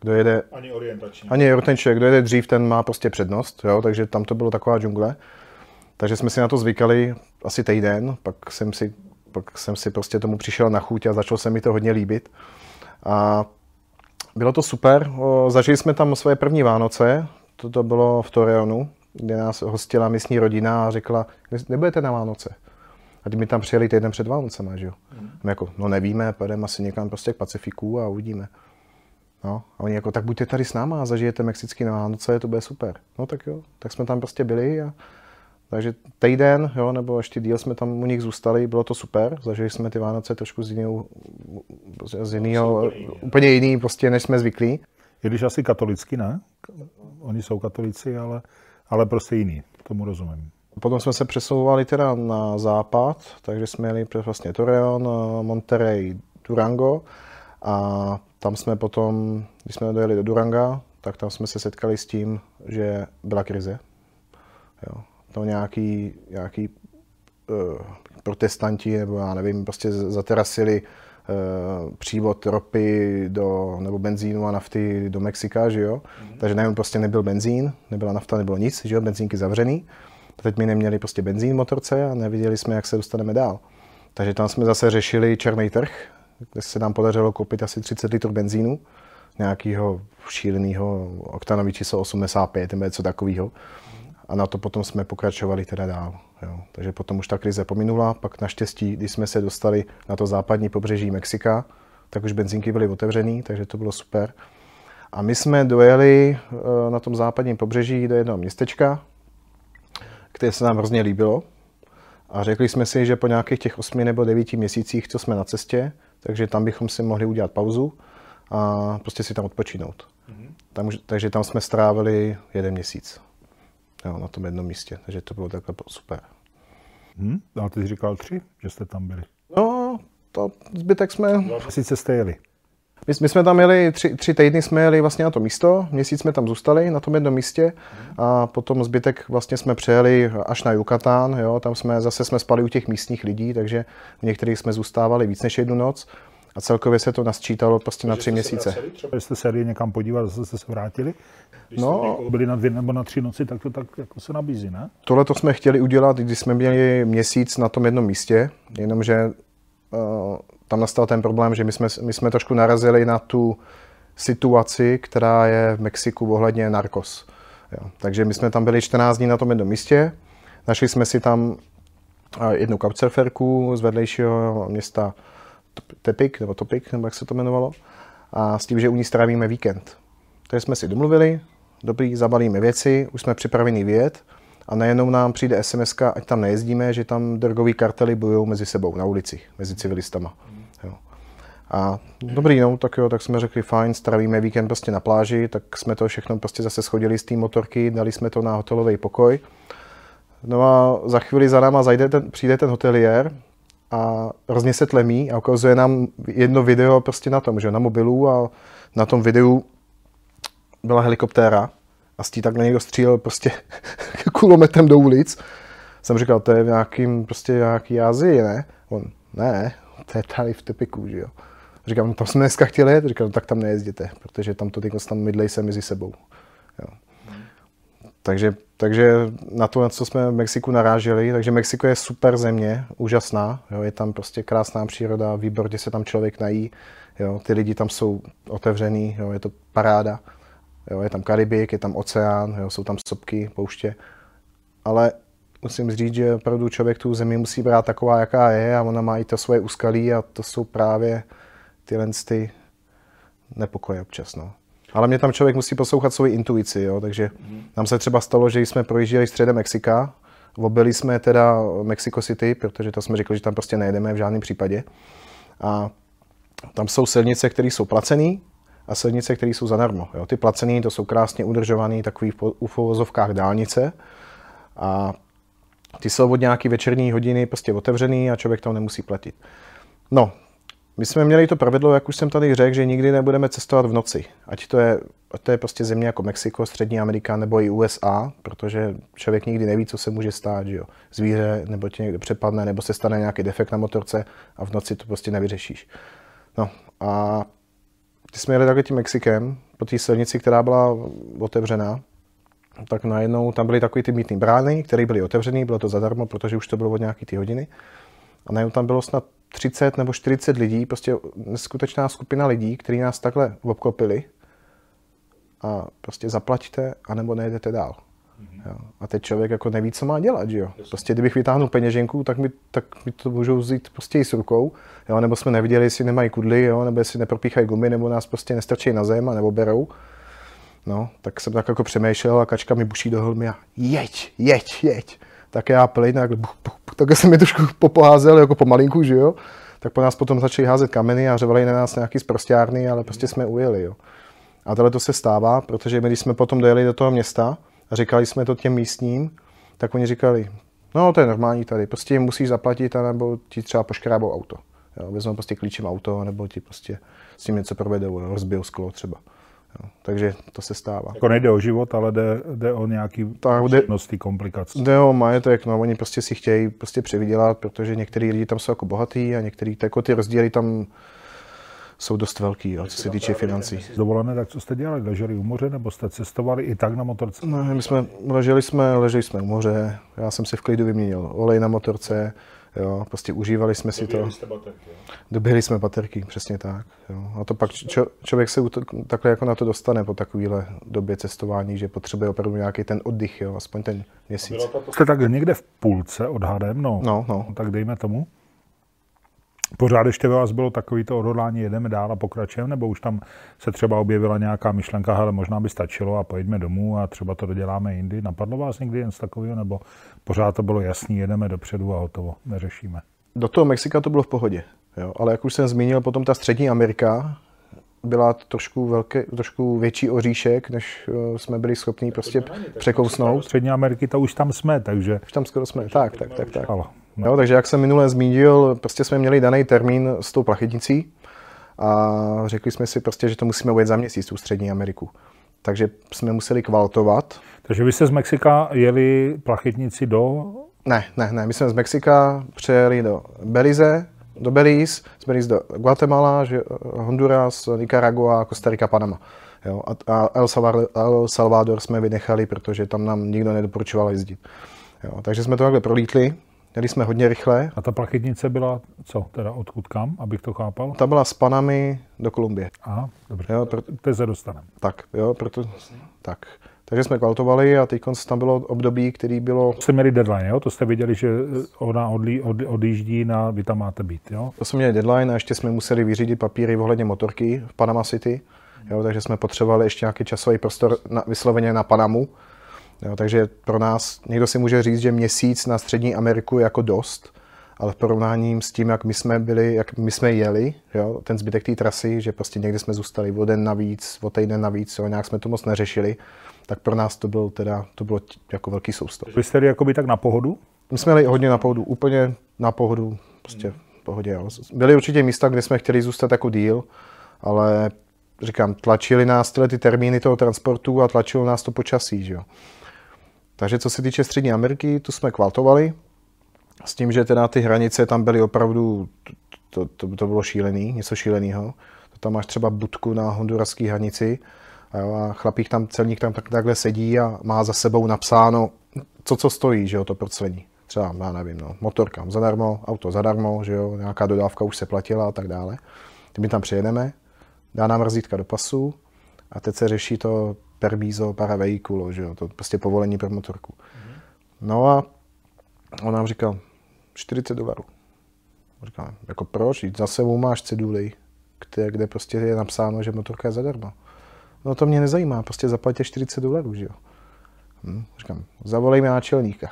Kdo jede... Ani orientační. Ani orientační. Kdo jede dřív, ten má prostě přednost. Jo, takže tam to bylo taková džungle. Takže jsme si na to zvykali asi týden, pak jsem si, pak jsem si prostě tomu přišel na chuť a začalo se mi to hodně líbit. A bylo to super. O, zažili jsme tam svoje první Vánoce, to bylo v Torreonu, kde nás hostila místní rodina a řekla, nebudete na Vánoce. A my tam přijeli týden před Vánocema, že jo. Mm. My jako, no nevíme, pojedeme asi někam prostě k Pacifiku a uvidíme. No, a oni jako, tak buďte tady s náma a zažijete mexický na Vánoce, to bude super. No tak jo, tak jsme tam prostě byli a takže týden, jo, nebo ještě díl jsme tam u nich zůstali, bylo to super, zažili jsme ty Vánoce trošku z jiného, z jiného, úplně jiný, prostě, než jsme zvyklí. Je když asi katolicky, ne? Oni jsou katolici, ale, ale prostě jiný, tomu rozumím. Potom jsme se přesouvali teda na západ, takže jsme jeli přes vlastně Torreon, Monterrey, Durango a tam jsme potom, když jsme dojeli do Duranga, tak tam jsme se setkali s tím, že byla krize. Jo. To nějaký, nějaký uh, protestanti, nebo já nevím, prostě zaterasili uh, přívod ropy do, nebo benzínu a nafty do Mexika, že jo. Mm-hmm. Takže najednou prostě nebyl benzín, nebyla nafta, nebylo nic, že jo, benzínky zavřený. Teď my neměli prostě benzín v motorce a neviděli jsme, jak se dostaneme dál. Takže tam jsme zase řešili černý trh, kde se nám podařilo koupit asi 30 litrů benzínu, nějakého šíleného oktanový číslo 85 nebo něco takového. A na to potom jsme pokračovali teda dál. Jo. Takže potom už ta krize pominula, pak naštěstí, když jsme se dostali na to západní pobřeží Mexika, tak už benzínky byly otevřený, takže to bylo super. A my jsme dojeli eh, na tom západním pobřeží do jednoho městečka, které se nám hrozně líbilo. A řekli jsme si, že po nějakých těch 8 nebo 9 měsících, co jsme na cestě, takže tam bychom si mohli udělat pauzu a prostě si tam odpočinout. Mm-hmm. Tam, takže tam jsme strávili jeden měsíc jo, na tom jednom místě, takže to bylo takhle super. Hmm, a ty jsi říkal tři, že jste tam byli? No, to zbytek jsme... Měsíce jste jeli? My, my jsme tam jeli, tři, tři týdny jsme jeli vlastně na to místo, měsíc jsme tam zůstali na tom jednom místě a potom zbytek vlastně jsme přejeli až na Yucatán, jo, tam jsme zase jsme spali u těch místních lidí, takže v některých jsme zůstávali víc než jednu noc a celkově se to nasčítalo prostě na tři měsíce. Třeba jste se jeli někam podívat, zase jste se vrátili? Když no, byli na dvě nebo na tři noci, tak to tak jako se nabízí, ne? Tohle to jsme chtěli udělat, když jsme měli měsíc na tom jednom místě, jenomže uh, tam nastal ten problém, že my jsme, my jsme trošku narazili na tu situaci, která je v Mexiku ohledně narkos. Jo. Takže my jsme tam byli 14 dní na tom jednom místě, našli jsme si tam jednu couchsurferku z vedlejšího města Tepik, nebo Topik, nebo jak se to jmenovalo, a s tím, že u ní strávíme víkend. Takže jsme si domluvili, dobrý, zabalíme věci, už jsme připraveni vyjet a najednou nám přijde SMS, ať tam nejezdíme, že tam drogový kartely bojují mezi sebou na ulici, mezi civilistama. Jo. A dobrý, no, tak jo, tak jsme řekli, fajn, stravíme víkend prostě na pláži, tak jsme to všechno prostě zase schodili z té motorky, dali jsme to na hotelový pokoj. No a za chvíli za náma zajde ten, přijde ten hotelier a hrozně se tlemí a ukazuje nám jedno video prostě na tom, že na mobilu a na tom videu byla helikoptéra a z tí takhle někdo střílel prostě kulometem do ulic. Jsem říkal, to je v nějakým, prostě nějaký Azii, ne? On, ne, to je tady v Tepiku, že jo. Říkám, no tam jsme dneska chtěli jet, říkal, no, tak tam nejezděte, protože tam to tam mydlej se mezi sebou. Jo. Takže, takže na to, na co jsme v Mexiku naráželi, takže Mexiko je super země, úžasná, jo, je tam prostě krásná příroda, výborně se tam člověk nají, jo, ty lidi tam jsou otevřený, jo, je to paráda. Jo, je tam Karibik, je tam oceán, jo, jsou tam sopky, pouště. Ale musím říct, že opravdu člověk tu zemi musí brát taková, jaká je a ona má i to svoje úskalí a to jsou právě tyhle ty nepokoje občas. No. Ale mě tam člověk musí poslouchat svoji intuici, jo, takže mm. nám se třeba stalo, že jsme projížděli středem Mexika, objeli jsme teda Mexico City, protože to jsme řekli, že tam prostě nejedeme v žádném případě. A tam jsou silnice, které jsou placené, a silnice, které jsou zadarmo. Jo. Ty placené to jsou krásně udržované takový v uvozovkách dálnice a ty jsou od nějaký večerní hodiny prostě otevřený a člověk tam nemusí platit. No, my jsme měli to pravidlo, jak už jsem tady řekl, že nikdy nebudeme cestovat v noci. Ať to je, ať to je prostě země jako Mexiko, Střední Amerika nebo i USA, protože člověk nikdy neví, co se může stát. Že jo? Zvíře nebo tě někdo přepadne, nebo se stane nějaký defekt na motorce a v noci to prostě nevyřešíš. No a když jsme jeli takhle tím Mexikem, po té silnici, která byla otevřená, tak najednou tam byly takové ty mítné brány, které byly otevřené, bylo to zadarmo, protože už to bylo od nějaké ty hodiny. A najednou tam bylo snad 30 nebo 40 lidí, prostě neskutečná skupina lidí, kteří nás takhle obklopili a prostě zaplaťte, anebo nejedete dál. Jo. A teď člověk jako neví, co má dělat, že jo. Prostě kdybych vytáhnul peněženku, tak mi, tak mi to můžou vzít prostě i s rukou, jo, nebo jsme neviděli, jestli nemají kudly, jo, nebo jestli nepropíchají gumy, nebo nás prostě nestrčí na zem, nebo berou. No, tak jsem tak jako přemýšlel a kačka mi buší do helmy a jeď, jeď, jeď. Tak já plyn, tak, tak jsem mi trošku popoházel jako pomalinku, že jo. Tak po nás potom začali házet kameny a řevali na nás nějaký zprostárny, ale prostě jsme ujeli, jo. A tohle to se stává, protože my, když jsme potom dojeli do toho města a říkali jsme to těm místním, tak oni říkali, no to je normální tady, prostě jim musíš zaplatit, anebo ti třeba poškrábou auto. Jo, vezmou prostě klíčem auto, nebo ti prostě s tím něco provedou, jo, rozbijou sklo třeba. Jo, takže to se stává. Jako nejde o život, ale jde, jde o nějaký množství komplikací. Jde o majetek, no oni prostě si chtějí prostě přivydělat, protože některý lidi tam jsou jako bohatý a některý jako ty rozdíly tam jsou dost velký, jo, co se týče financí. Dovolené, tak co jste dělali? Leželi u moře nebo jste cestovali i tak na motorce? No, my jsme, leželi jsme, leželi jsme u moře, já jsem si v klidu vyměnil olej na motorce, jo, prostě užívali jsme si to. Dobili jsme baterky, přesně tak. Jo. A to pak čo, člověk se uto- takhle jako na to dostane po takovéhle době cestování, že potřebuje opravdu nějaký ten oddych, jo, aspoň ten měsíc. Jste tak někde v půlce odhadem, no. No, no. Tak dejme tomu. Pořád ještě ve vás bylo takový to odhodlání, jedeme dál a pokračujeme, nebo už tam se třeba objevila nějaká myšlenka, hele, možná by stačilo a pojďme domů a třeba to doděláme jindy. Napadlo vás někdy jen z takového, nebo pořád to bylo jasný, jedeme dopředu a hotovo, neřešíme. Do toho Mexika to bylo v pohodě, jo. ale jak už jsem zmínil, potom ta střední Amerika byla trošku, velké, trošku větší oříšek, než eh, jsme byli schopni prostě překousnout. Střední Ameriky, to už tam jsme, takže... Už tam skoro jsme. Tak, tak, tak, tak. No. Jo, takže jak jsem minule zmínil, prostě jsme měli daný termín s tou plachetnicí a řekli jsme si prostě, že to musíme ujet za měsíc, tu střední Ameriku. Takže jsme museli kvaltovat. Takže vy jste z Mexika jeli plachetnici do... Ne, ne, ne, my jsme z Mexika přejeli do Belize, do Belize, z Belize do Guatemala, že, Honduras, Nicaragua, Costa Rica, Panama. Jo, a, a El, Salvador, El Salvador jsme vynechali, protože tam nám nikdo nedoporučoval jezdit. Jo, takže jsme to takhle prolítli, jeli jsme hodně rychle. A ta plachetnice byla co, teda odkud kam, abych to chápal? Ta byla s Panamy do Kolumbie. Aha, dobře, Jo, pro, to se dostaneme. tak, jo, proto, tak. Takže jsme kvaltovali a teď tam bylo období, který bylo, Jste měli deadline, jo? To jste viděli, že ona odlí, od, odjíždí na, vy tam máte být, jo? to jsme měli deadline a ještě jsme museli vyřídit papíry ohledně motorky v Panama City, jo, takže jsme potřebovali ještě nějaký časový prostor na, vysloveně na Panamu. Jo, takže pro nás, někdo si může říct, že měsíc na střední Ameriku je jako dost, ale v porovnání s tím, jak my jsme byli, jak my jsme jeli, jo, ten zbytek té trasy, že prostě někdy jsme zůstali o den navíc, o týden navíc, jo, nějak jsme to moc neřešili, tak pro nás to byl teda, to bylo jako velký soustav. Vy jste jakoby tak na pohodu? My jsme jeli hodně na pohodu, úplně na pohodu, prostě v pohodě. Jo. Byly určitě místa, kde jsme chtěli zůstat jako díl, ale říkám, tlačili nás tyhle ty termíny toho transportu a tlačilo nás to počasí, že jo. Takže co se týče Střední Ameriky, tu jsme kvaltovali, s tím, že teda ty hranice tam byly opravdu, to, to, to bylo šílený, něco šíleného. To tam máš třeba budku na honduraské hranici a, jo, a chlapík tam, celník tam tak, takhle sedí a má za sebou napsáno, co co stojí, že jo, to proclení. Třeba, já nevím, no, motorka zadarmo, auto zadarmo, že jo, nějaká dodávka už se platila a tak dále. Teď my tam přijedeme, dá nám razítka do pasu a teď se řeší to permiso para vehiculo, že jo, to prostě povolení pro motorku. No a on nám říkal, 40 dolarů. Říkám, jako proč? Za sebou máš ceduly, kde, kde prostě je napsáno, že motorka je zadarmo. No to mě nezajímá, prostě zaplaťte 40 dolarů, že jo. Hm, říkám, zavolejme náčelníka.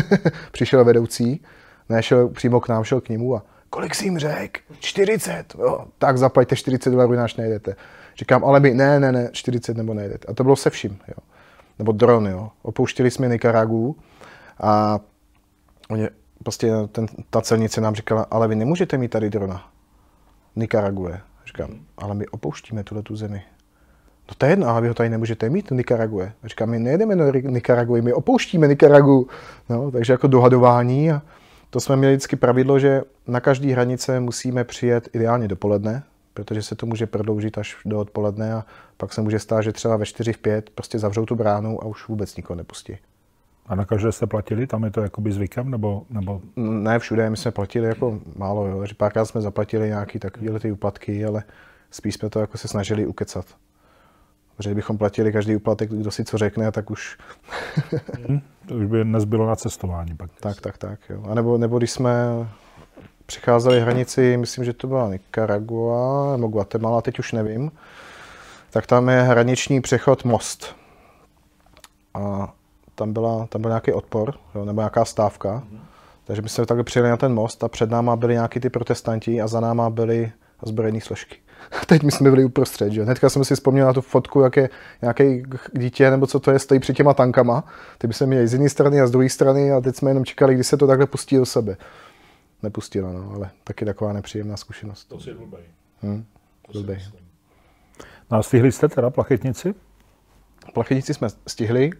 Přišel vedoucí, nešel přímo k nám, šel k němu a kolik jsi jim řekl? 40. Jo, tak zaplaťte 40 dolarů, jináč nejdete. Říkám, ale my, ne, ne, ne, 40 nebo nejdete. A to bylo se vším, jo. Nebo dron, jo. Opouštěli jsme Nicaragu a oni, prostě ten, ta celnice nám říkala, ale vy nemůžete mít tady drona. Nikarague. Říkám, ale my opouštíme tuhle tu zemi. No to je jedno, ale vy ho tady nemůžete mít, Nikarague. A říkám, my nejedeme do Nikarague, my opouštíme Nikaragu. No, takže jako dohadování a to jsme měli vždycky pravidlo, že na každý hranice musíme přijet ideálně dopoledne, protože se to může prodloužit až do odpoledne a pak se může stát, že třeba ve 4 v 5 prostě zavřou tu bránu a už vůbec nikoho nepustí. A na každé jste platili? Tam je to jakoby zvykem? Nebo, nebo Ne všude, my jsme platili jako málo, jo. že párkrát jsme zaplatili nějaký takovýhle ty úplatky, ale spíš jsme to jako se snažili ukecat. Protože kdybychom platili každý úplatek, kdo si co řekne, tak už... hmm, to už by nezbylo na cestování pak. Tak, tak, tak. Jo. A nebo, nebo když jsme přicházeli hranici, myslím, že to byla Nicaragua nebo Guatemala, teď už nevím, tak tam je hraniční přechod Most. A tam, byla, tam byl nějaký odpor, jo, nebo nějaká stávka. Takže my jsme takhle přijeli na ten most a před náma byli nějaký ty protestanti a za náma byli ozbrojené složky. Teď my jsme byli uprostřed, že? Hnedka jsem si vzpomněl na tu fotku, jak je nějaký dítě, nebo co to je, stojí před těma tankama. Ty by se měli z jedné strany a z druhé strany a teď jsme jenom čekali, kdy se to takhle pustí do sebe. Nepustilo, no, ale taky taková nepříjemná zkušenost. To si blbej. Hmm, blbej. No a stihli jste teda plachetnici? Plachetnici jsme stihli.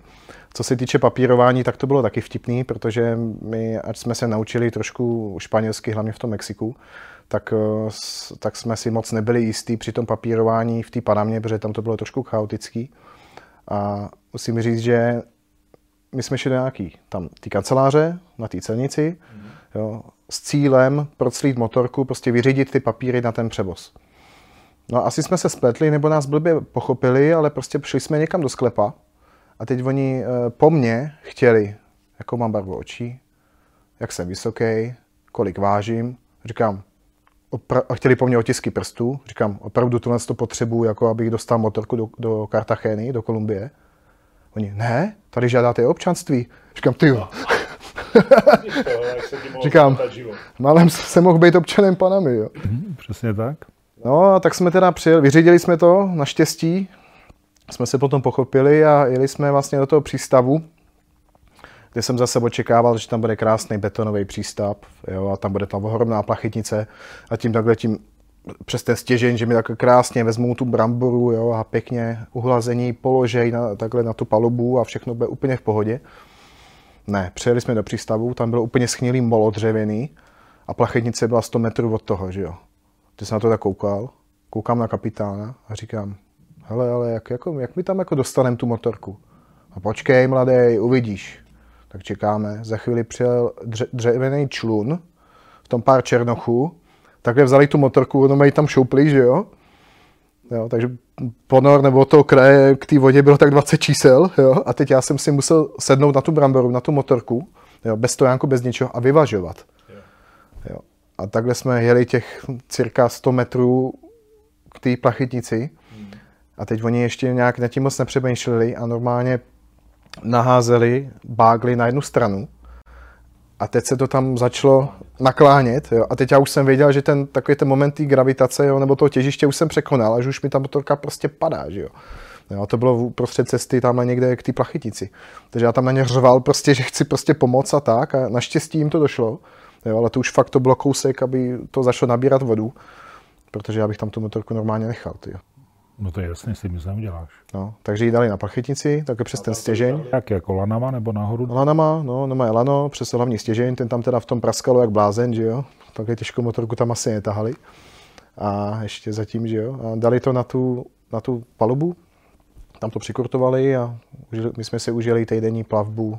Co se týče papírování, tak to bylo taky vtipný, protože my, ať jsme se naučili trošku španělsky, hlavně v tom Mexiku, tak, eh, tak jsme si moc nebyli jistí při tom papírování v té Panamě, protože tam to bylo trošku chaotický. A musím říct, že my jsme šli do nějaký tam ty kanceláře na té celnici mm. Jo, s cílem proclít motorku, prostě vyřídit ty papíry na ten převoz. No asi jsme se spletli, nebo nás blbě pochopili, ale prostě šli jsme někam do sklepa a teď oni eh, po mně chtěli, jakou mám barvu očí, jak jsem vysoký, kolik vážím. Říkám, opra- a chtěli po mně otisky prstů. Říkám, opravdu tohle to potřebuju, jako abych dostal motorku do, do Kartachény, do Kolumbie. Oni, ne, tady žádáte občanství. Říkám, ty jo. Říkám, málem se mohl být občanem Panamy, jo. Mhm, přesně tak. No, tak jsme teda přijeli, vyřídili jsme to, naštěstí. Jsme se potom pochopili a jeli jsme vlastně do toho přístavu, kde jsem zase očekával, že tam bude krásný betonový přístav jo, a tam bude tam ohromná plachytnice a tím takhle tím přes ten stěžení, že mi tak krásně vezmou tu bramboru jo, a pěkně uhlazení položej na, takhle na tu palubu a všechno bude úplně v pohodě. Ne, přijeli jsme do přístavu, tam bylo úplně schnilý molo dřevěný a plachetnice byla 100 metrů od toho, že jo. Ty jsem na to tak koukal, koukám na kapitána a říkám, hele, ale jak, jako, jak my tam jako dostaneme tu motorku? A počkej, mladý, uvidíš. Tak čekáme. Za chvíli přijel dře- dřevěný člun, v tom pár černochů, takhle vzali tu motorku, ono mají tam šoupli, že jo? jo takže ponor nebo toho kraje k té vodě bylo tak 20 čísel, jo? A teď já jsem si musel sednout na tu bramboru, na tu motorku, jo? bez stojánku, bez ničeho a vyvažovat. Jo? A takhle jsme jeli těch cirka 100 metrů k té plachytnici. Hmm. A teď oni ještě nějak nad tím moc nepřemýšleli a normálně naházeli bágly na jednu stranu a teď se to tam začalo naklánět. Jo. A teď já už jsem věděl, že ten takový ten moment té gravitace jo, nebo toho těžiště už jsem překonal a že už mi ta motorka prostě padá. Že jo. Jo, a to bylo prostřed cesty tam někde k té plachytici. Takže já tam na ně řval prostě, že chci prostě pomoct a tak. A naštěstí jim to došlo. Jo, ale to už fakt to bylo kousek, aby to začalo nabírat vodu. Protože já bych tam tu motorku normálně nechal. Tyjo. No to je jasně, s tím nic neuděláš. No, takže ji dali na plachetnici, také přes ten stěžeň. Jak jako lanama nebo nahoru? Lanama, no, no má lano, přes hlavní stěžeň, ten tam teda v tom praskalo jak blázen, že jo. Takhle těžkou motorku tam asi netahali. A ještě zatím, že jo. A dali to na tu, na tu palubu, tam to přikurtovali a my jsme si užili týdenní plavbu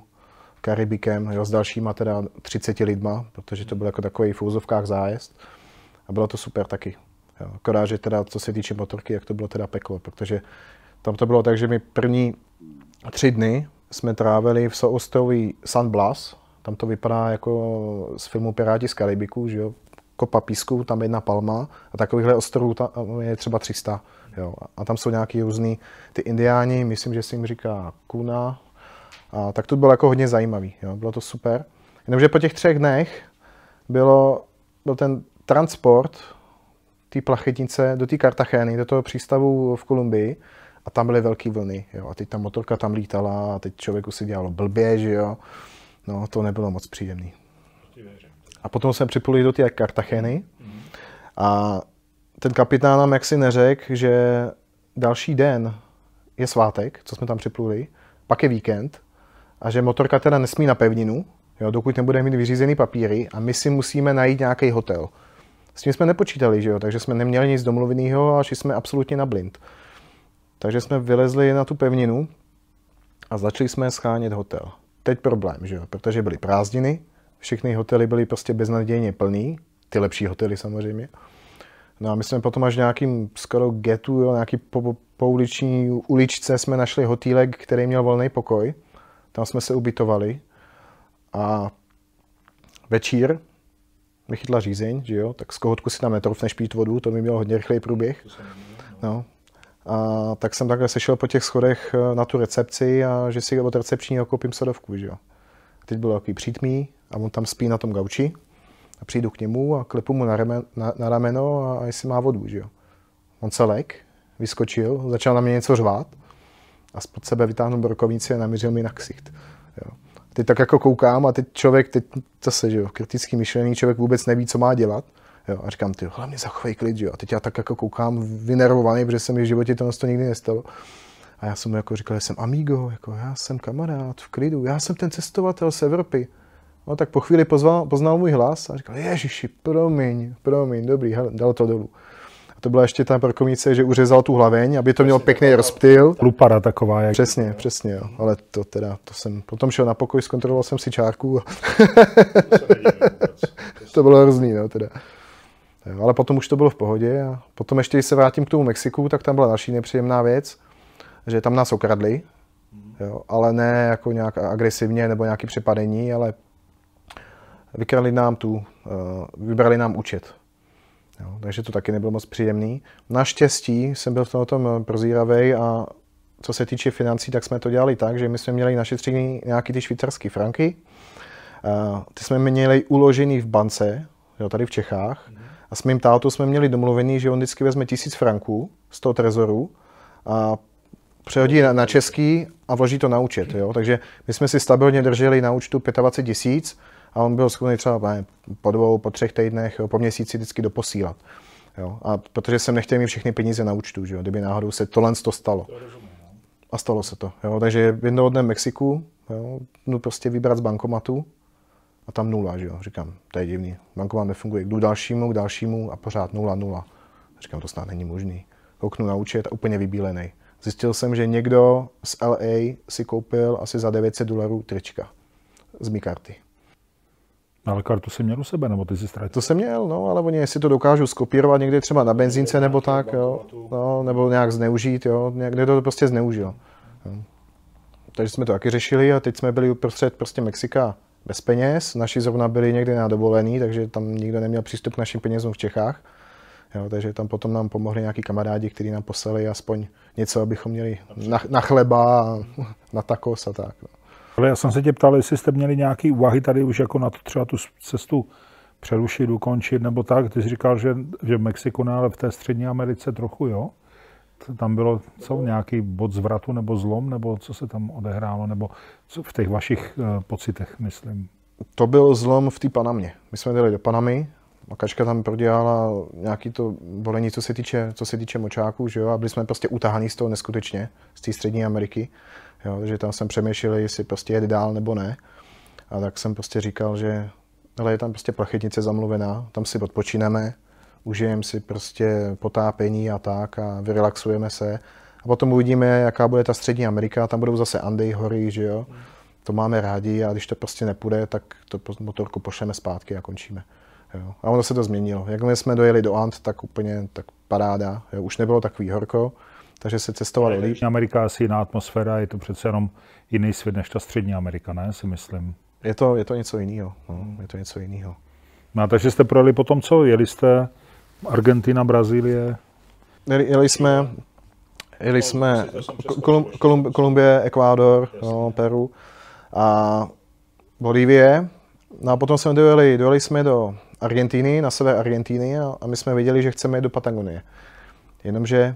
Karibikem, jo, s dalšíma teda 30 lidma, protože to byl jako takový v úzovkách zájezd. A bylo to super taky. Jo, akorát, že teda, co se týče motorky, jak to bylo teda peklo, protože tam to bylo tak, že my první tři dny jsme trávili v soostroví San Blas, tam to vypadá jako z filmu Piráti z Karibiku, že jo, kopa písku, tam jedna palma a takovýchhle ostrovů tam je třeba 300. Jo. A tam jsou nějaký různý, ty indiáni, myslím, že se jim říká kuna, a tak to bylo jako hodně zajímavý, jo. bylo to super. Jenomže po těch třech dnech bylo, byl ten transport té plachetnice do té Kartachény, do toho přístavu v Kolumbii a tam byly velké vlny. Jo. A teď ta motorka tam lítala a teď člověku si dělalo blbě, že jo. No, to nebylo moc příjemný. A potom jsme připluli do té Kartachény a ten kapitán nám jaksi neřekl, že další den je svátek, co jsme tam připluli, pak je víkend a že motorka teda nesmí na pevninu, jo, dokud nebude mít vyřízený papíry a my si musíme najít nějaký hotel. S tím jsme nepočítali, že jo? takže jsme neměli nic domluveného a šli jsme absolutně na blind. Takže jsme vylezli na tu pevninu a začali jsme schánět hotel. Teď problém, že jo? protože byly prázdniny, všechny hotely byly prostě beznadějně plný, ty lepší hotely samozřejmě. No a my jsme potom až nějakým skoro getu, jo, nějaký po, po uliční uličce jsme našli hotýlek, který měl volný pokoj. Tam jsme se ubytovali. A večír mi chytla řízeň, že jo, tak z kohotku si tam netroufneš pít vodu, to by mělo hodně rychlej průběh. No. A tak jsem takhle sešel po těch schodech eh, na tu recepci a že si od recepčního koupím sodovku, že jo. A teď byl takový přítmý a on tam spí na tom gauči a přijdu k němu a klepu mu na, remen, na, na rameno a, a jestli má vodu, že jo. On se lek, vyskočil, začal na mě něco řvát a spod sebe vytáhnul brokovnici a namířil mi na ksicht. Jo. Teď tak jako koukám a teď člověk, teď zase, že jo, kritický myšlení, člověk vůbec neví, co má dělat. Jo, a říkám, ty, hlavně zachovej klid, jo. A teď já tak jako koukám vynervovaný, protože se mi v životě to, to nikdy nestalo. A já jsem mu jako říkal, že jsem amigo, jako já jsem kamarád, v klidu, já jsem ten cestovatel z Evropy. No tak po chvíli pozval, poznal můj hlas a říkal, ježiši, promiň, promiň, dobrý, dal to dolů. To byla ještě ta parkovnice, že uřezal tu hlaveň, aby to měl pěkný rozptyl. Lupada taková. Jak... Přesně, přesně, jo. Ale to teda, to jsem, potom šel na pokoj, zkontroloval jsem si čárku to bylo hrozný, no, teda. Jo, ale potom už to bylo v pohodě a potom ještě, když se vrátím k tomu Mexiku, tak tam byla další nepříjemná věc, že tam nás okradli, jo, ale ne jako nějak agresivně nebo nějaký přepadení, ale vykradli nám tu, eh, vybrali nám účet. Jo, takže to taky nebylo moc příjemný. Naštěstí jsem byl v tom prozíravý a co se týče financí, tak jsme to dělali tak, že my jsme měli našetřený nějaký ty švýcarské franky. Eh, ty jsme měli uložený v bance, jo, tady v Čechách. A s mým tátou jsme měli domluvený, že on vždycky vezme tisíc franků z toho trezoru a přehodí na, na český a vloží to na účet. Jo? Takže my jsme si stabilně drželi na účtu 25 tisíc a on byl schopný třeba ne, po dvou, po třech týdnech, jo, po měsíci vždycky doposílat. Jo? A protože jsem nechtěl mít všechny peníze na účtu, že jo? kdyby náhodou se tohle to stalo. A stalo se to. Jo? Takže jednoho dne v Mexiku jo, no prostě vybrat z bankomatu a tam nula, že jo. Říkám, to je divný, bankomat nefunguje. Jdu dalšímu, k dalšímu a pořád nula, nula. Říkám, to snad není možný. Kouknu na účet a úplně vybílený. Zjistil jsem, že někdo z LA si koupil asi za 900 dolarů trička z mý karty. Ale kartu si měl u sebe, nebo ty si ztratil? To jsem měl, no, ale oni si to dokážou skopírovat někde třeba na benzínce nebo tak, jo, no, nebo nějak zneužít, jo, někde to prostě zneužil. Jo. Takže jsme to taky řešili a teď jsme byli uprostřed prostě Mexika bez peněz. Naši zrovna byli někde na dovolený, takže tam nikdo neměl přístup k našim penězům v Čechách. Jo, takže tam potom nám pomohli nějaký kamarádi, kteří nám poslali aspoň něco, abychom měli na, na chleba, a na takos a tak. No. Ale já jsem se tě ptal, jestli jste měli nějaké úvahy tady už jako na to třeba tu cestu přerušit, ukončit nebo tak. Ty jsi říkal, že, že v Mexiku, ne, ale v té střední Americe trochu, jo? Tam bylo co, nějaký bod zvratu nebo zlom, nebo co se tam odehrálo, nebo co v těch vašich uh, pocitech, myslím? To byl zlom v té Panamě. My jsme jeli do Panamy, Makačka tam prodělala nějaký to bolení, co se týče, co se týče močáků, že jo, a byli jsme prostě utahaní z toho neskutečně, z té střední Ameriky, jo, takže tam jsem přemýšlel, jestli prostě jet dál nebo ne. A tak jsem prostě říkal, že ale je tam prostě plachetnice zamluvená, tam si odpočineme, užijeme si prostě potápění a tak a vyrelaxujeme se. A potom uvidíme, jaká bude ta střední Amerika, tam budou zase Andy, hory, že jo. To máme rádi a když to prostě nepůjde, tak to motorku pošleme zpátky a končíme. Jo. A ono se to změnilo. Jakmile jsme dojeli do Ant, tak úplně tak paráda. Jo. Už nebylo takový horko, takže se cestovalo líp. Amerika asi jiná atmosféra, je to přece jenom jiný svět než ta střední Amerika, ne, si myslím. Je to, je to něco jiného. No. Je to něco jiného. No, takže jste projeli potom co? Jeli jste Argentina, Brazílie? Jeli, jeli jsme, jeli jsme Kolum, Kolum, Kolumbie, Ekvádor, no, Peru a Bolívie. No a potom jsme dojeli, dojeli jsme do Argentíny, na sever Argentíny a, a my jsme věděli, že chceme jít do Patagonie. Jenomže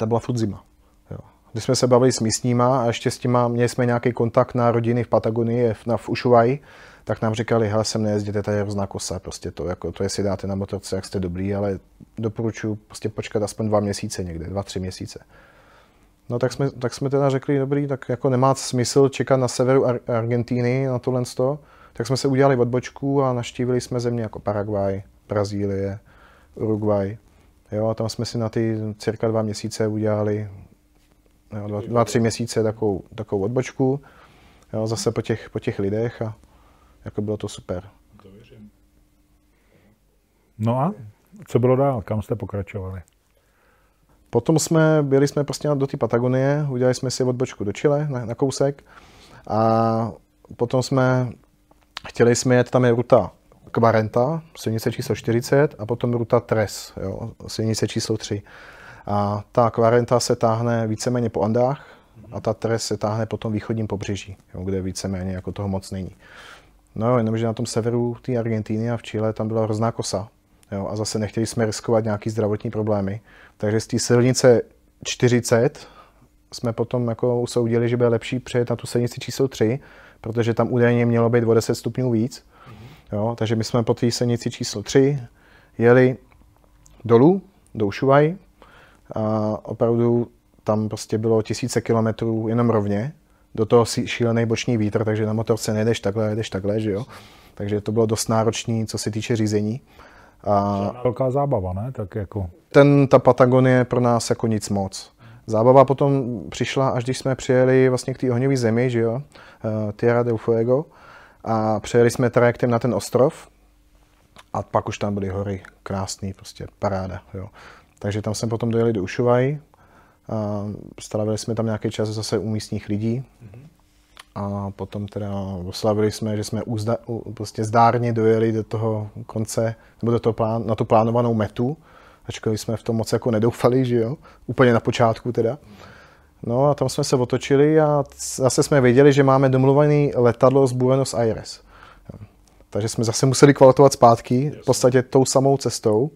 ta byla furt zima. Jo. Když jsme se bavili s místníma a ještě s těma, měli jsme nějaký kontakt na rodiny v Patagonii, v, na, v Ushuaí, tak nám říkali, hele, sem nejezděte, tady je hrozná kosa, prostě to, jako to, jestli dáte na motorce, jak jste dobrý, ale doporučuji prostě počkat aspoň dva měsíce někde, dva, tři měsíce. No tak jsme, tak jsme teda řekli, dobrý, tak jako nemá smysl čekat na severu Ar- Argentíny na tohle sto, tak jsme se udělali odbočku a naštívili jsme země jako Paraguay, Brazílie, Uruguay. Jo, a tam jsme si na ty cirka dva měsíce udělali jo, dva, dva, tři měsíce takovou, takovou odbočku, jo, zase po těch, po těch lidech a jako bylo to super. To věřím. No a co bylo dál? Kam jste pokračovali? Potom jsme, byli jsme prostě do té Patagonie, udělali jsme si odbočku do Chile na, na kousek a potom jsme, chtěli jsme jet, tam je ruta Kvarenta, silnice číslo 40 a potom ruta Tres, jo, silnice číslo 3. A ta Kvarenta se táhne víceméně po Andách a ta Tres se táhne po tom východním pobřeží, jo, kde víceméně jako toho moc není. No jenomže na tom severu té Argentíny a v Chile tam byla hrozná kosa. Jo, a zase nechtěli jsme riskovat nějaký zdravotní problémy. Takže z té silnice 40 jsme potom jako usoudili, že bude lepší přejet na tu silnici číslo 3, protože tam údajně mělo být o 10 stupňů víc. Jo, takže my jsme po té silnici číslo 3 jeli dolů, do Ušuvaj a opravdu tam prostě bylo tisíce kilometrů jenom rovně, do toho šílený boční vítr, takže na motorce nejdeš takhle, jedeš takhle, že jo. Takže to bylo dost náročné, co se týče řízení. A velká zábava, ne? Tak jako... Ten, ta Patagonie pro nás jako nic moc. Zábava potom přišla, až když jsme přijeli vlastně k té ohňové zemi, že jo, uh, Tierra del Fuego, a přejeli jsme trajektem na ten ostrov a pak už tam byly hory, krásný, prostě paráda, jo. Takže tam jsme potom dojeli do Ušuvaj, a jsme tam nějaký čas zase u místních lidí a potom teda oslavili jsme, že jsme uzda, prostě zdárně dojeli do toho konce, nebo do toho plán, na tu plánovanou metu, ačkoliv jsme v tom moc jako nedoufali, že jo, úplně na počátku teda. No a tam jsme se otočili a zase jsme věděli, že máme domluvený letadlo z Buenos Aires. Takže jsme zase museli kvalitovat zpátky, v podstatě tou samou cestou.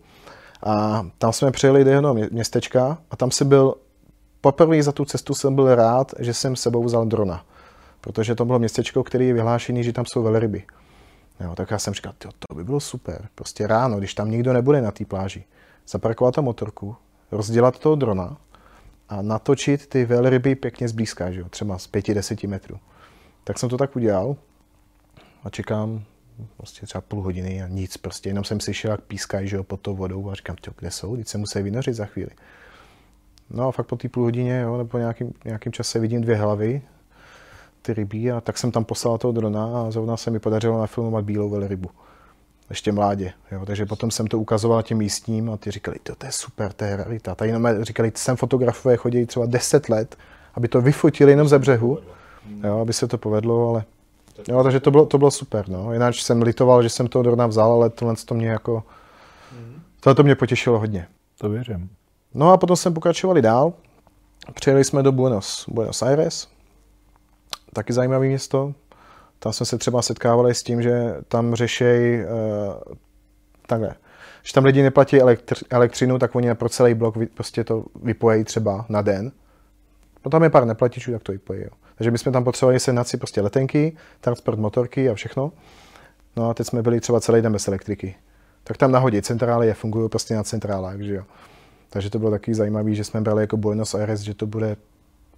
A tam jsme přijeli do jednoho městečka a tam si byl, poprvé za tu cestu jsem byl rád, že jsem sebou vzal drona. Protože to bylo městečko, které je vyhlášené, že tam jsou velryby. Jo, tak já jsem říkal, to by bylo super. Prostě ráno, když tam nikdo nebude na té pláži, zaparkovat tam motorku, rozdělat toho drona a natočit ty velryby pěkně zblízka, že jo? třeba z 5-10 metrů. Tak jsem to tak udělal a čekám prostě třeba půl hodiny a nic, prostě jenom jsem slyšel, jak pískají, že jo, pod tou vodou a říkám, kde jsou, teď se musí vynořit za chvíli. No a fakt po té půl hodině, jo, nebo nějakým, nějakým čase vidím dvě hlavy, ty rybí a tak jsem tam poslal toho drona a zrovna se mi podařilo nafilmovat bílou velrybu ještě mládě. Jo. Takže potom jsem to ukazoval těm místním a ty říkali, to, to je super, to je realita. Tady jenom říkali, sem fotografové chodí třeba 10 let, aby to vyfotili jenom ze břehu, jo, aby se to povedlo, ale jo, takže to bylo, to bylo super. No. Jinak jsem litoval, že jsem toho drona vzal, ale tohle to mě jako, tohle to mě potěšilo hodně. To věřím. No a potom jsme pokračovali dál. Přijeli jsme do Buenos, Buenos Aires, taky zajímavé město, tam jsme se třeba setkávali s tím, že tam řešejí uh, takhle. Když tam lidi neplatí elektř, elektřinu, tak oni pro celý blok prostě to vypojí třeba na den. No tam je pár neplatičů, tak to vypojí. Jo. Takže my jsme tam potřebovali se si prostě letenky, transport motorky a všechno. No a teď jsme byli třeba celý den bez elektriky. Tak tam nahodí centrály je fungují prostě na centrálách, že jo. Takže to bylo taky zajímavé, že jsme brali jako Buenos Aires, že to bude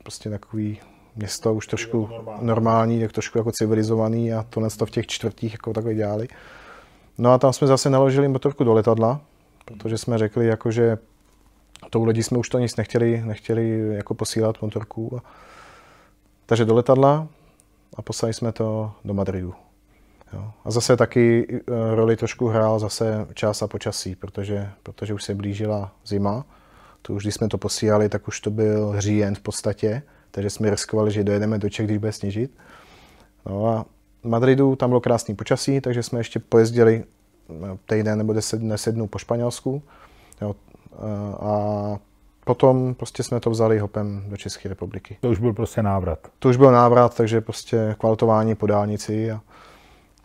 prostě takový město už trošku normální. normální, jak trošku jako civilizovaný a tohle to v těch čtvrtích jako takhle dělali. No a tam jsme zase naložili motorku do letadla, protože jsme řekli, jako, že tou lidi jsme už to nic nechtěli, nechtěli jako posílat motorku. Takže do letadla a poslali jsme to do Madridu. Jo. A zase taky e, roli trošku hrál zase čas a počasí, protože, protože už se blížila zima. To už když jsme to posílali, tak už to byl říjen v podstatě takže jsme riskovali, že dojedeme do Čech, když bude sněžit. No a v Madridu tam bylo krásný počasí, takže jsme ještě pojezdili eh, týden nebo deset, deset dnů po Španělsku. Jo, a potom prostě jsme to vzali hopem do České republiky. To už byl prostě návrat. To už byl návrat, takže prostě kvalitování po dálnici. A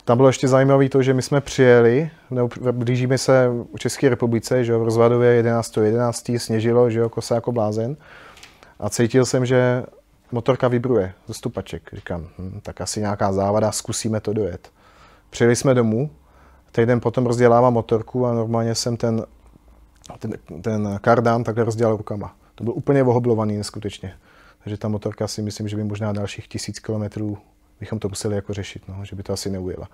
tam bylo ještě zajímavé to, že my jsme přijeli, nebo blížíme se v České republice, že jo, v Rozvadově 11.11. 11. sněžilo, že jo, kosa jako blázen. A cítil jsem, že motorka vibruje ze stupaček. Říkám, hm, tak asi nějaká závada, zkusíme to dojet. Přijeli jsme domů, týden potom rozdělávám motorku a normálně jsem ten, ten, ten kardán takhle rozdělal rukama. To byl úplně ohoblovaný neskutečně. Takže ta motorka si myslím, že by možná dalších tisíc kilometrů bychom to museli jako řešit, no, že by to asi neujela.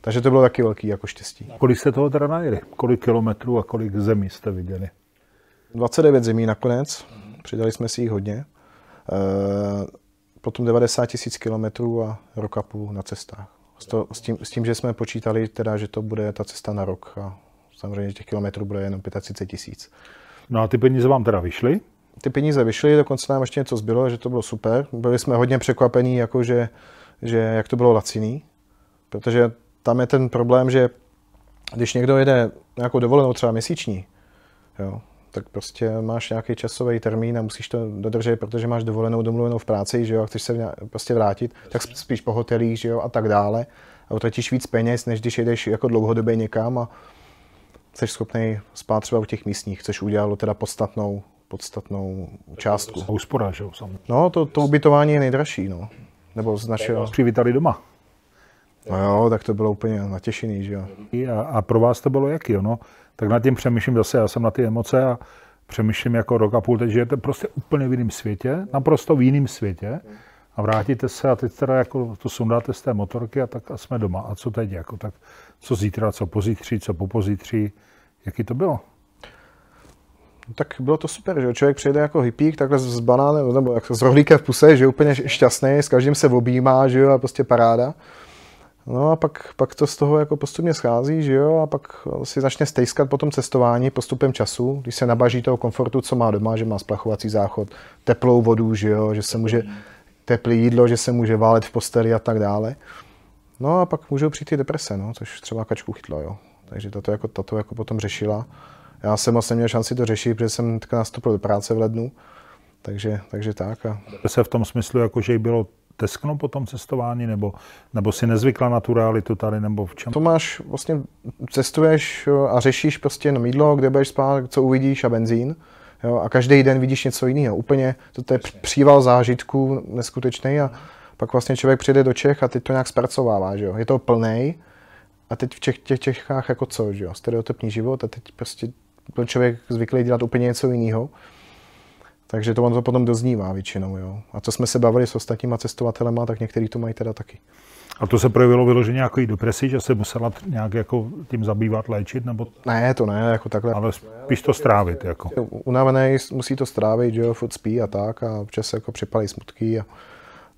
Takže to bylo taky velký jako štěstí. Kolik jste toho teda najeli? Kolik kilometrů a kolik zemí jste viděli? 29 zemí nakonec, přidali jsme si jich hodně. Eh, potom 90 tisíc kilometrů a rok a půl na cestách. S, to, s, tím, s tím, že jsme počítali teda, že to bude ta cesta na rok a samozřejmě těch kilometrů bude jenom 35 tisíc. No a ty peníze vám teda vyšly? ty peníze vyšly, dokonce nám ještě něco zbylo, že to bylo super. Byli jsme hodně překvapení, jako že, že jak to bylo laciný, protože tam je ten problém, že když někdo jede nějakou dovolenou třeba měsíční, jo, tak prostě máš nějaký časový termín a musíš to dodržet, protože máš dovolenou, domluvenou v práci, že jo, a chceš se prostě vrátit, tak spíš po hotelích, že jo, a tak dále. A utratíš víc peněz, než když jedeš jako dlouhodobě někam a jsi schopný spát třeba u těch místních, což udělalo teda podstatnou, podstatnou částku. A úspora, že jo, No, to, to ubytování je nejdražší, no. Nebo z našeho... Přivítali doma. No jo, tak to bylo úplně natěšený, že jo. A, a pro vás to bylo jaký, no? Tak nad tím přemýšlím zase, já jsem na ty emoce a přemýšlím jako rok a půl, teď žijete prostě úplně v jiném světě, naprosto v jiném světě a vrátíte se a teď teda jako to sundáte z té motorky a tak a jsme doma. A co teď? Jako, tak co zítra, co pozítří, co popozítří, jaký to bylo? tak bylo to super, že člověk přijde jako hippík, takhle s banánem, nebo jak s rohlíkem v puse, že úplně šťastný, s každým se objímá, že jo, a prostě paráda. No a pak, pak to z toho jako postupně schází, že jo, a pak si začne stejskat po tom cestování postupem času, když se nabaží toho komfortu, co má doma, že má splachovací záchod, teplou vodu, že jo, že se může, teplé jídlo, že se může válet v posteli a tak dále. No a pak můžou přijít ty deprese, no, což třeba kačku chytlo, jo. Takže tato jako, tato jako potom řešila. Já jsem vlastně měl šanci to řešit, protože jsem teďka nastoupil do práce v lednu, takže, takže tak. A... Se v tom smyslu, jako, že jí bylo teskno po tom cestování, nebo, nebo si nezvykla na tu realitu tady, nebo v čem? To máš, vlastně cestuješ a řešíš prostě jenom jídlo, kde budeš spát, co uvidíš a benzín. Jo, a každý den vidíš něco jiného. Úplně to je příval zážitků neskutečný a pak vlastně člověk přijde do Čech a teď to nějak zpracovává. Že jo. Je to plný a teď v těch, těch Čechách jako co, že jo, stereotypní život a teď prostě byl člověk zvyklý dělat úplně něco jiného. Takže to on to potom doznívá většinou. Jo. A co jsme se bavili s ostatníma cestovatelema, tak někteří to mají teda taky. A to se projevilo vyloženě nějaký depresi, že se musela nějak jako tím zabývat, léčit? Nebo... Ne, to ne, jako takhle. Ale spíš to strávit. Jako. Unavený musí to strávit, že jo, furt spí a tak a občas se jako připalí smutky a,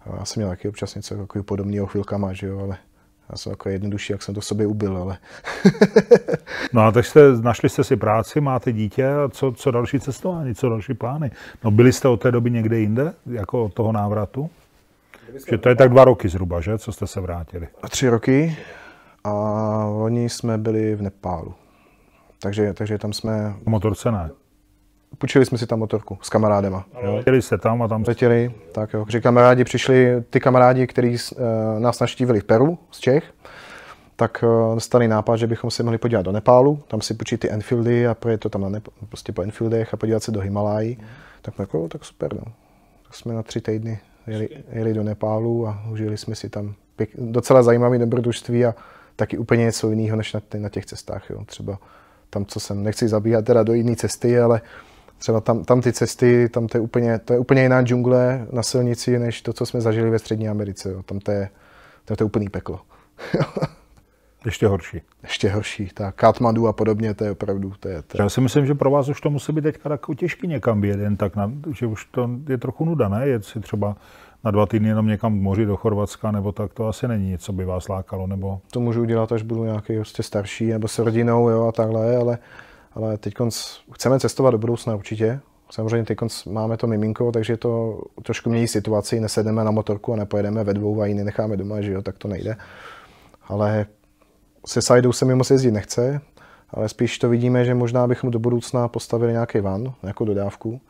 a já jsem měl taky občas něco jako podobného chvilkama, že jo, ale já jsem jako jednodušší, jak jsem to v sobě ubil, ale... no a tak jste, našli jste si práci, máte dítě a co, co další cestování, co další plány? No byli jste od té doby někde jinde, jako od toho návratu? Že to je tak dva roky zhruba, že? Co jste se vrátili? Tři roky a oni jsme byli v Nepálu. Takže, takže tam jsme... Motorce ne? Půjčili jsme si tam motorku s kamarádema. Letěli jste tam a tam... Letěli, tak jo. Že kamarádi přišli, ty kamarádi, kteří uh, nás naštívili v Peru z Čech, tak uh, dostali nápad, že bychom se mohli podívat do Nepálu, tam si půjčit ty Enfieldy a projet to tam na Nep- prostě po Enfieldech a podívat se do Himalají. Mm. Tak jako, tak super, no. Tak jsme na tři týdny jeli, jeli do Nepálu a užili jsme si tam pěk, docela zajímavé dobrodružství a taky úplně něco jiného než na, na těch cestách. Jo. Třeba tam, co jsem, nechci zabíhat teda do jiné cesty, ale třeba tam, tam ty cesty, tam to je, úplně, to je úplně jiná džungle na silnici, než to, co jsme zažili ve Střední Americe. Jo. Tam to je, to je, to je úplný peklo. Ještě horší. Ještě horší. Tak Katmandu a podobně, to je opravdu. To je, to je... Já si myslím, že pro vás už to musí být teďka takový těžký někam být, jen tak, na, že už to je trochu nuda, ne? Jet si třeba na dva týdny jenom někam k moři do Chorvatska, nebo tak to asi není nic, co by vás lákalo, nebo... To můžu udělat, až budu nějaký prostě starší, nebo s rodinou, jo, a takhle, ale ale teď chceme cestovat do budoucna určitě. Samozřejmě teď máme to miminko, takže to trošku mění situaci, nesedeme na motorku a nepojedeme ve dvou a jiný necháme doma, že jo, tak to nejde. Ale se Sajdou se mi moc jezdit nechce, ale spíš to vidíme, že možná bychom do budoucna postavili nějaký van, nějakou dodávku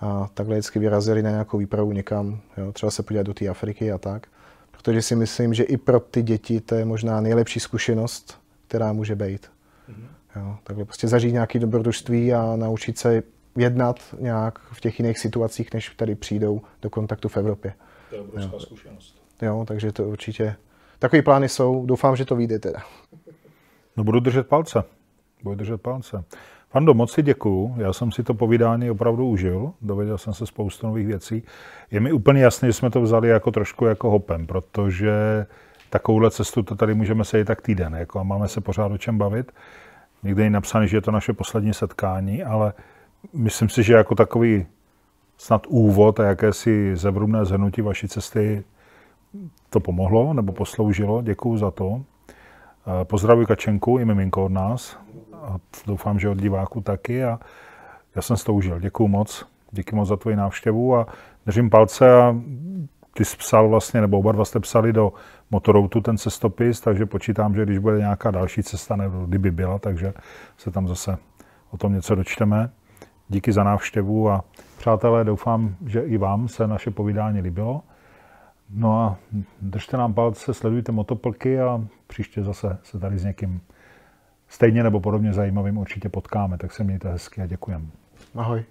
a takhle vždycky vyrazili na nějakou výpravu někam, jo, třeba se podívat do té Afriky a tak. Protože si myslím, že i pro ty děti to je možná nejlepší zkušenost, která může být. Jo, takhle prostě zažít nějaké dobrodružství a naučit se jednat nějak v těch jiných situacích, než tady přijdou do kontaktu v Evropě. To je obrovská jo. zkušenost. Jo, takže to určitě. Takové plány jsou, doufám, že to vyjde teda. No budu držet palce. Budu držet palce. Fando, moc si děkuju. Já jsem si to povídání opravdu užil. Dověděl jsem se spoustu nových věcí. Je mi úplně jasné, že jsme to vzali jako trošku jako hopem, protože takovouhle cestu to tady můžeme sejít tak týden jako a máme se pořád o čem bavit. Někde je napsané, že je to naše poslední setkání, ale myslím si, že jako takový snad úvod a jakési zevrubné zhrnutí vaší cesty to pomohlo nebo posloužilo. Děkuju za to. Eh, pozdravuji Kačenku i miminko od nás. A doufám, že od diváků taky. A já jsem si to užil. Děkuju moc. díky moc za tvoji návštěvu a držím palce a ty jsi psal vlastně, nebo oba dva jste psali do Motoroutu ten cestopis, takže počítám, že když bude nějaká další cesta, nebo kdyby byla, takže se tam zase o tom něco dočteme. Díky za návštěvu a přátelé, doufám, že i vám se naše povídání líbilo. No a držte nám palce, sledujte motoplky a příště zase se tady s někým stejně nebo podobně zajímavým určitě potkáme. Tak se mějte hezky a děkujem. Ahoj.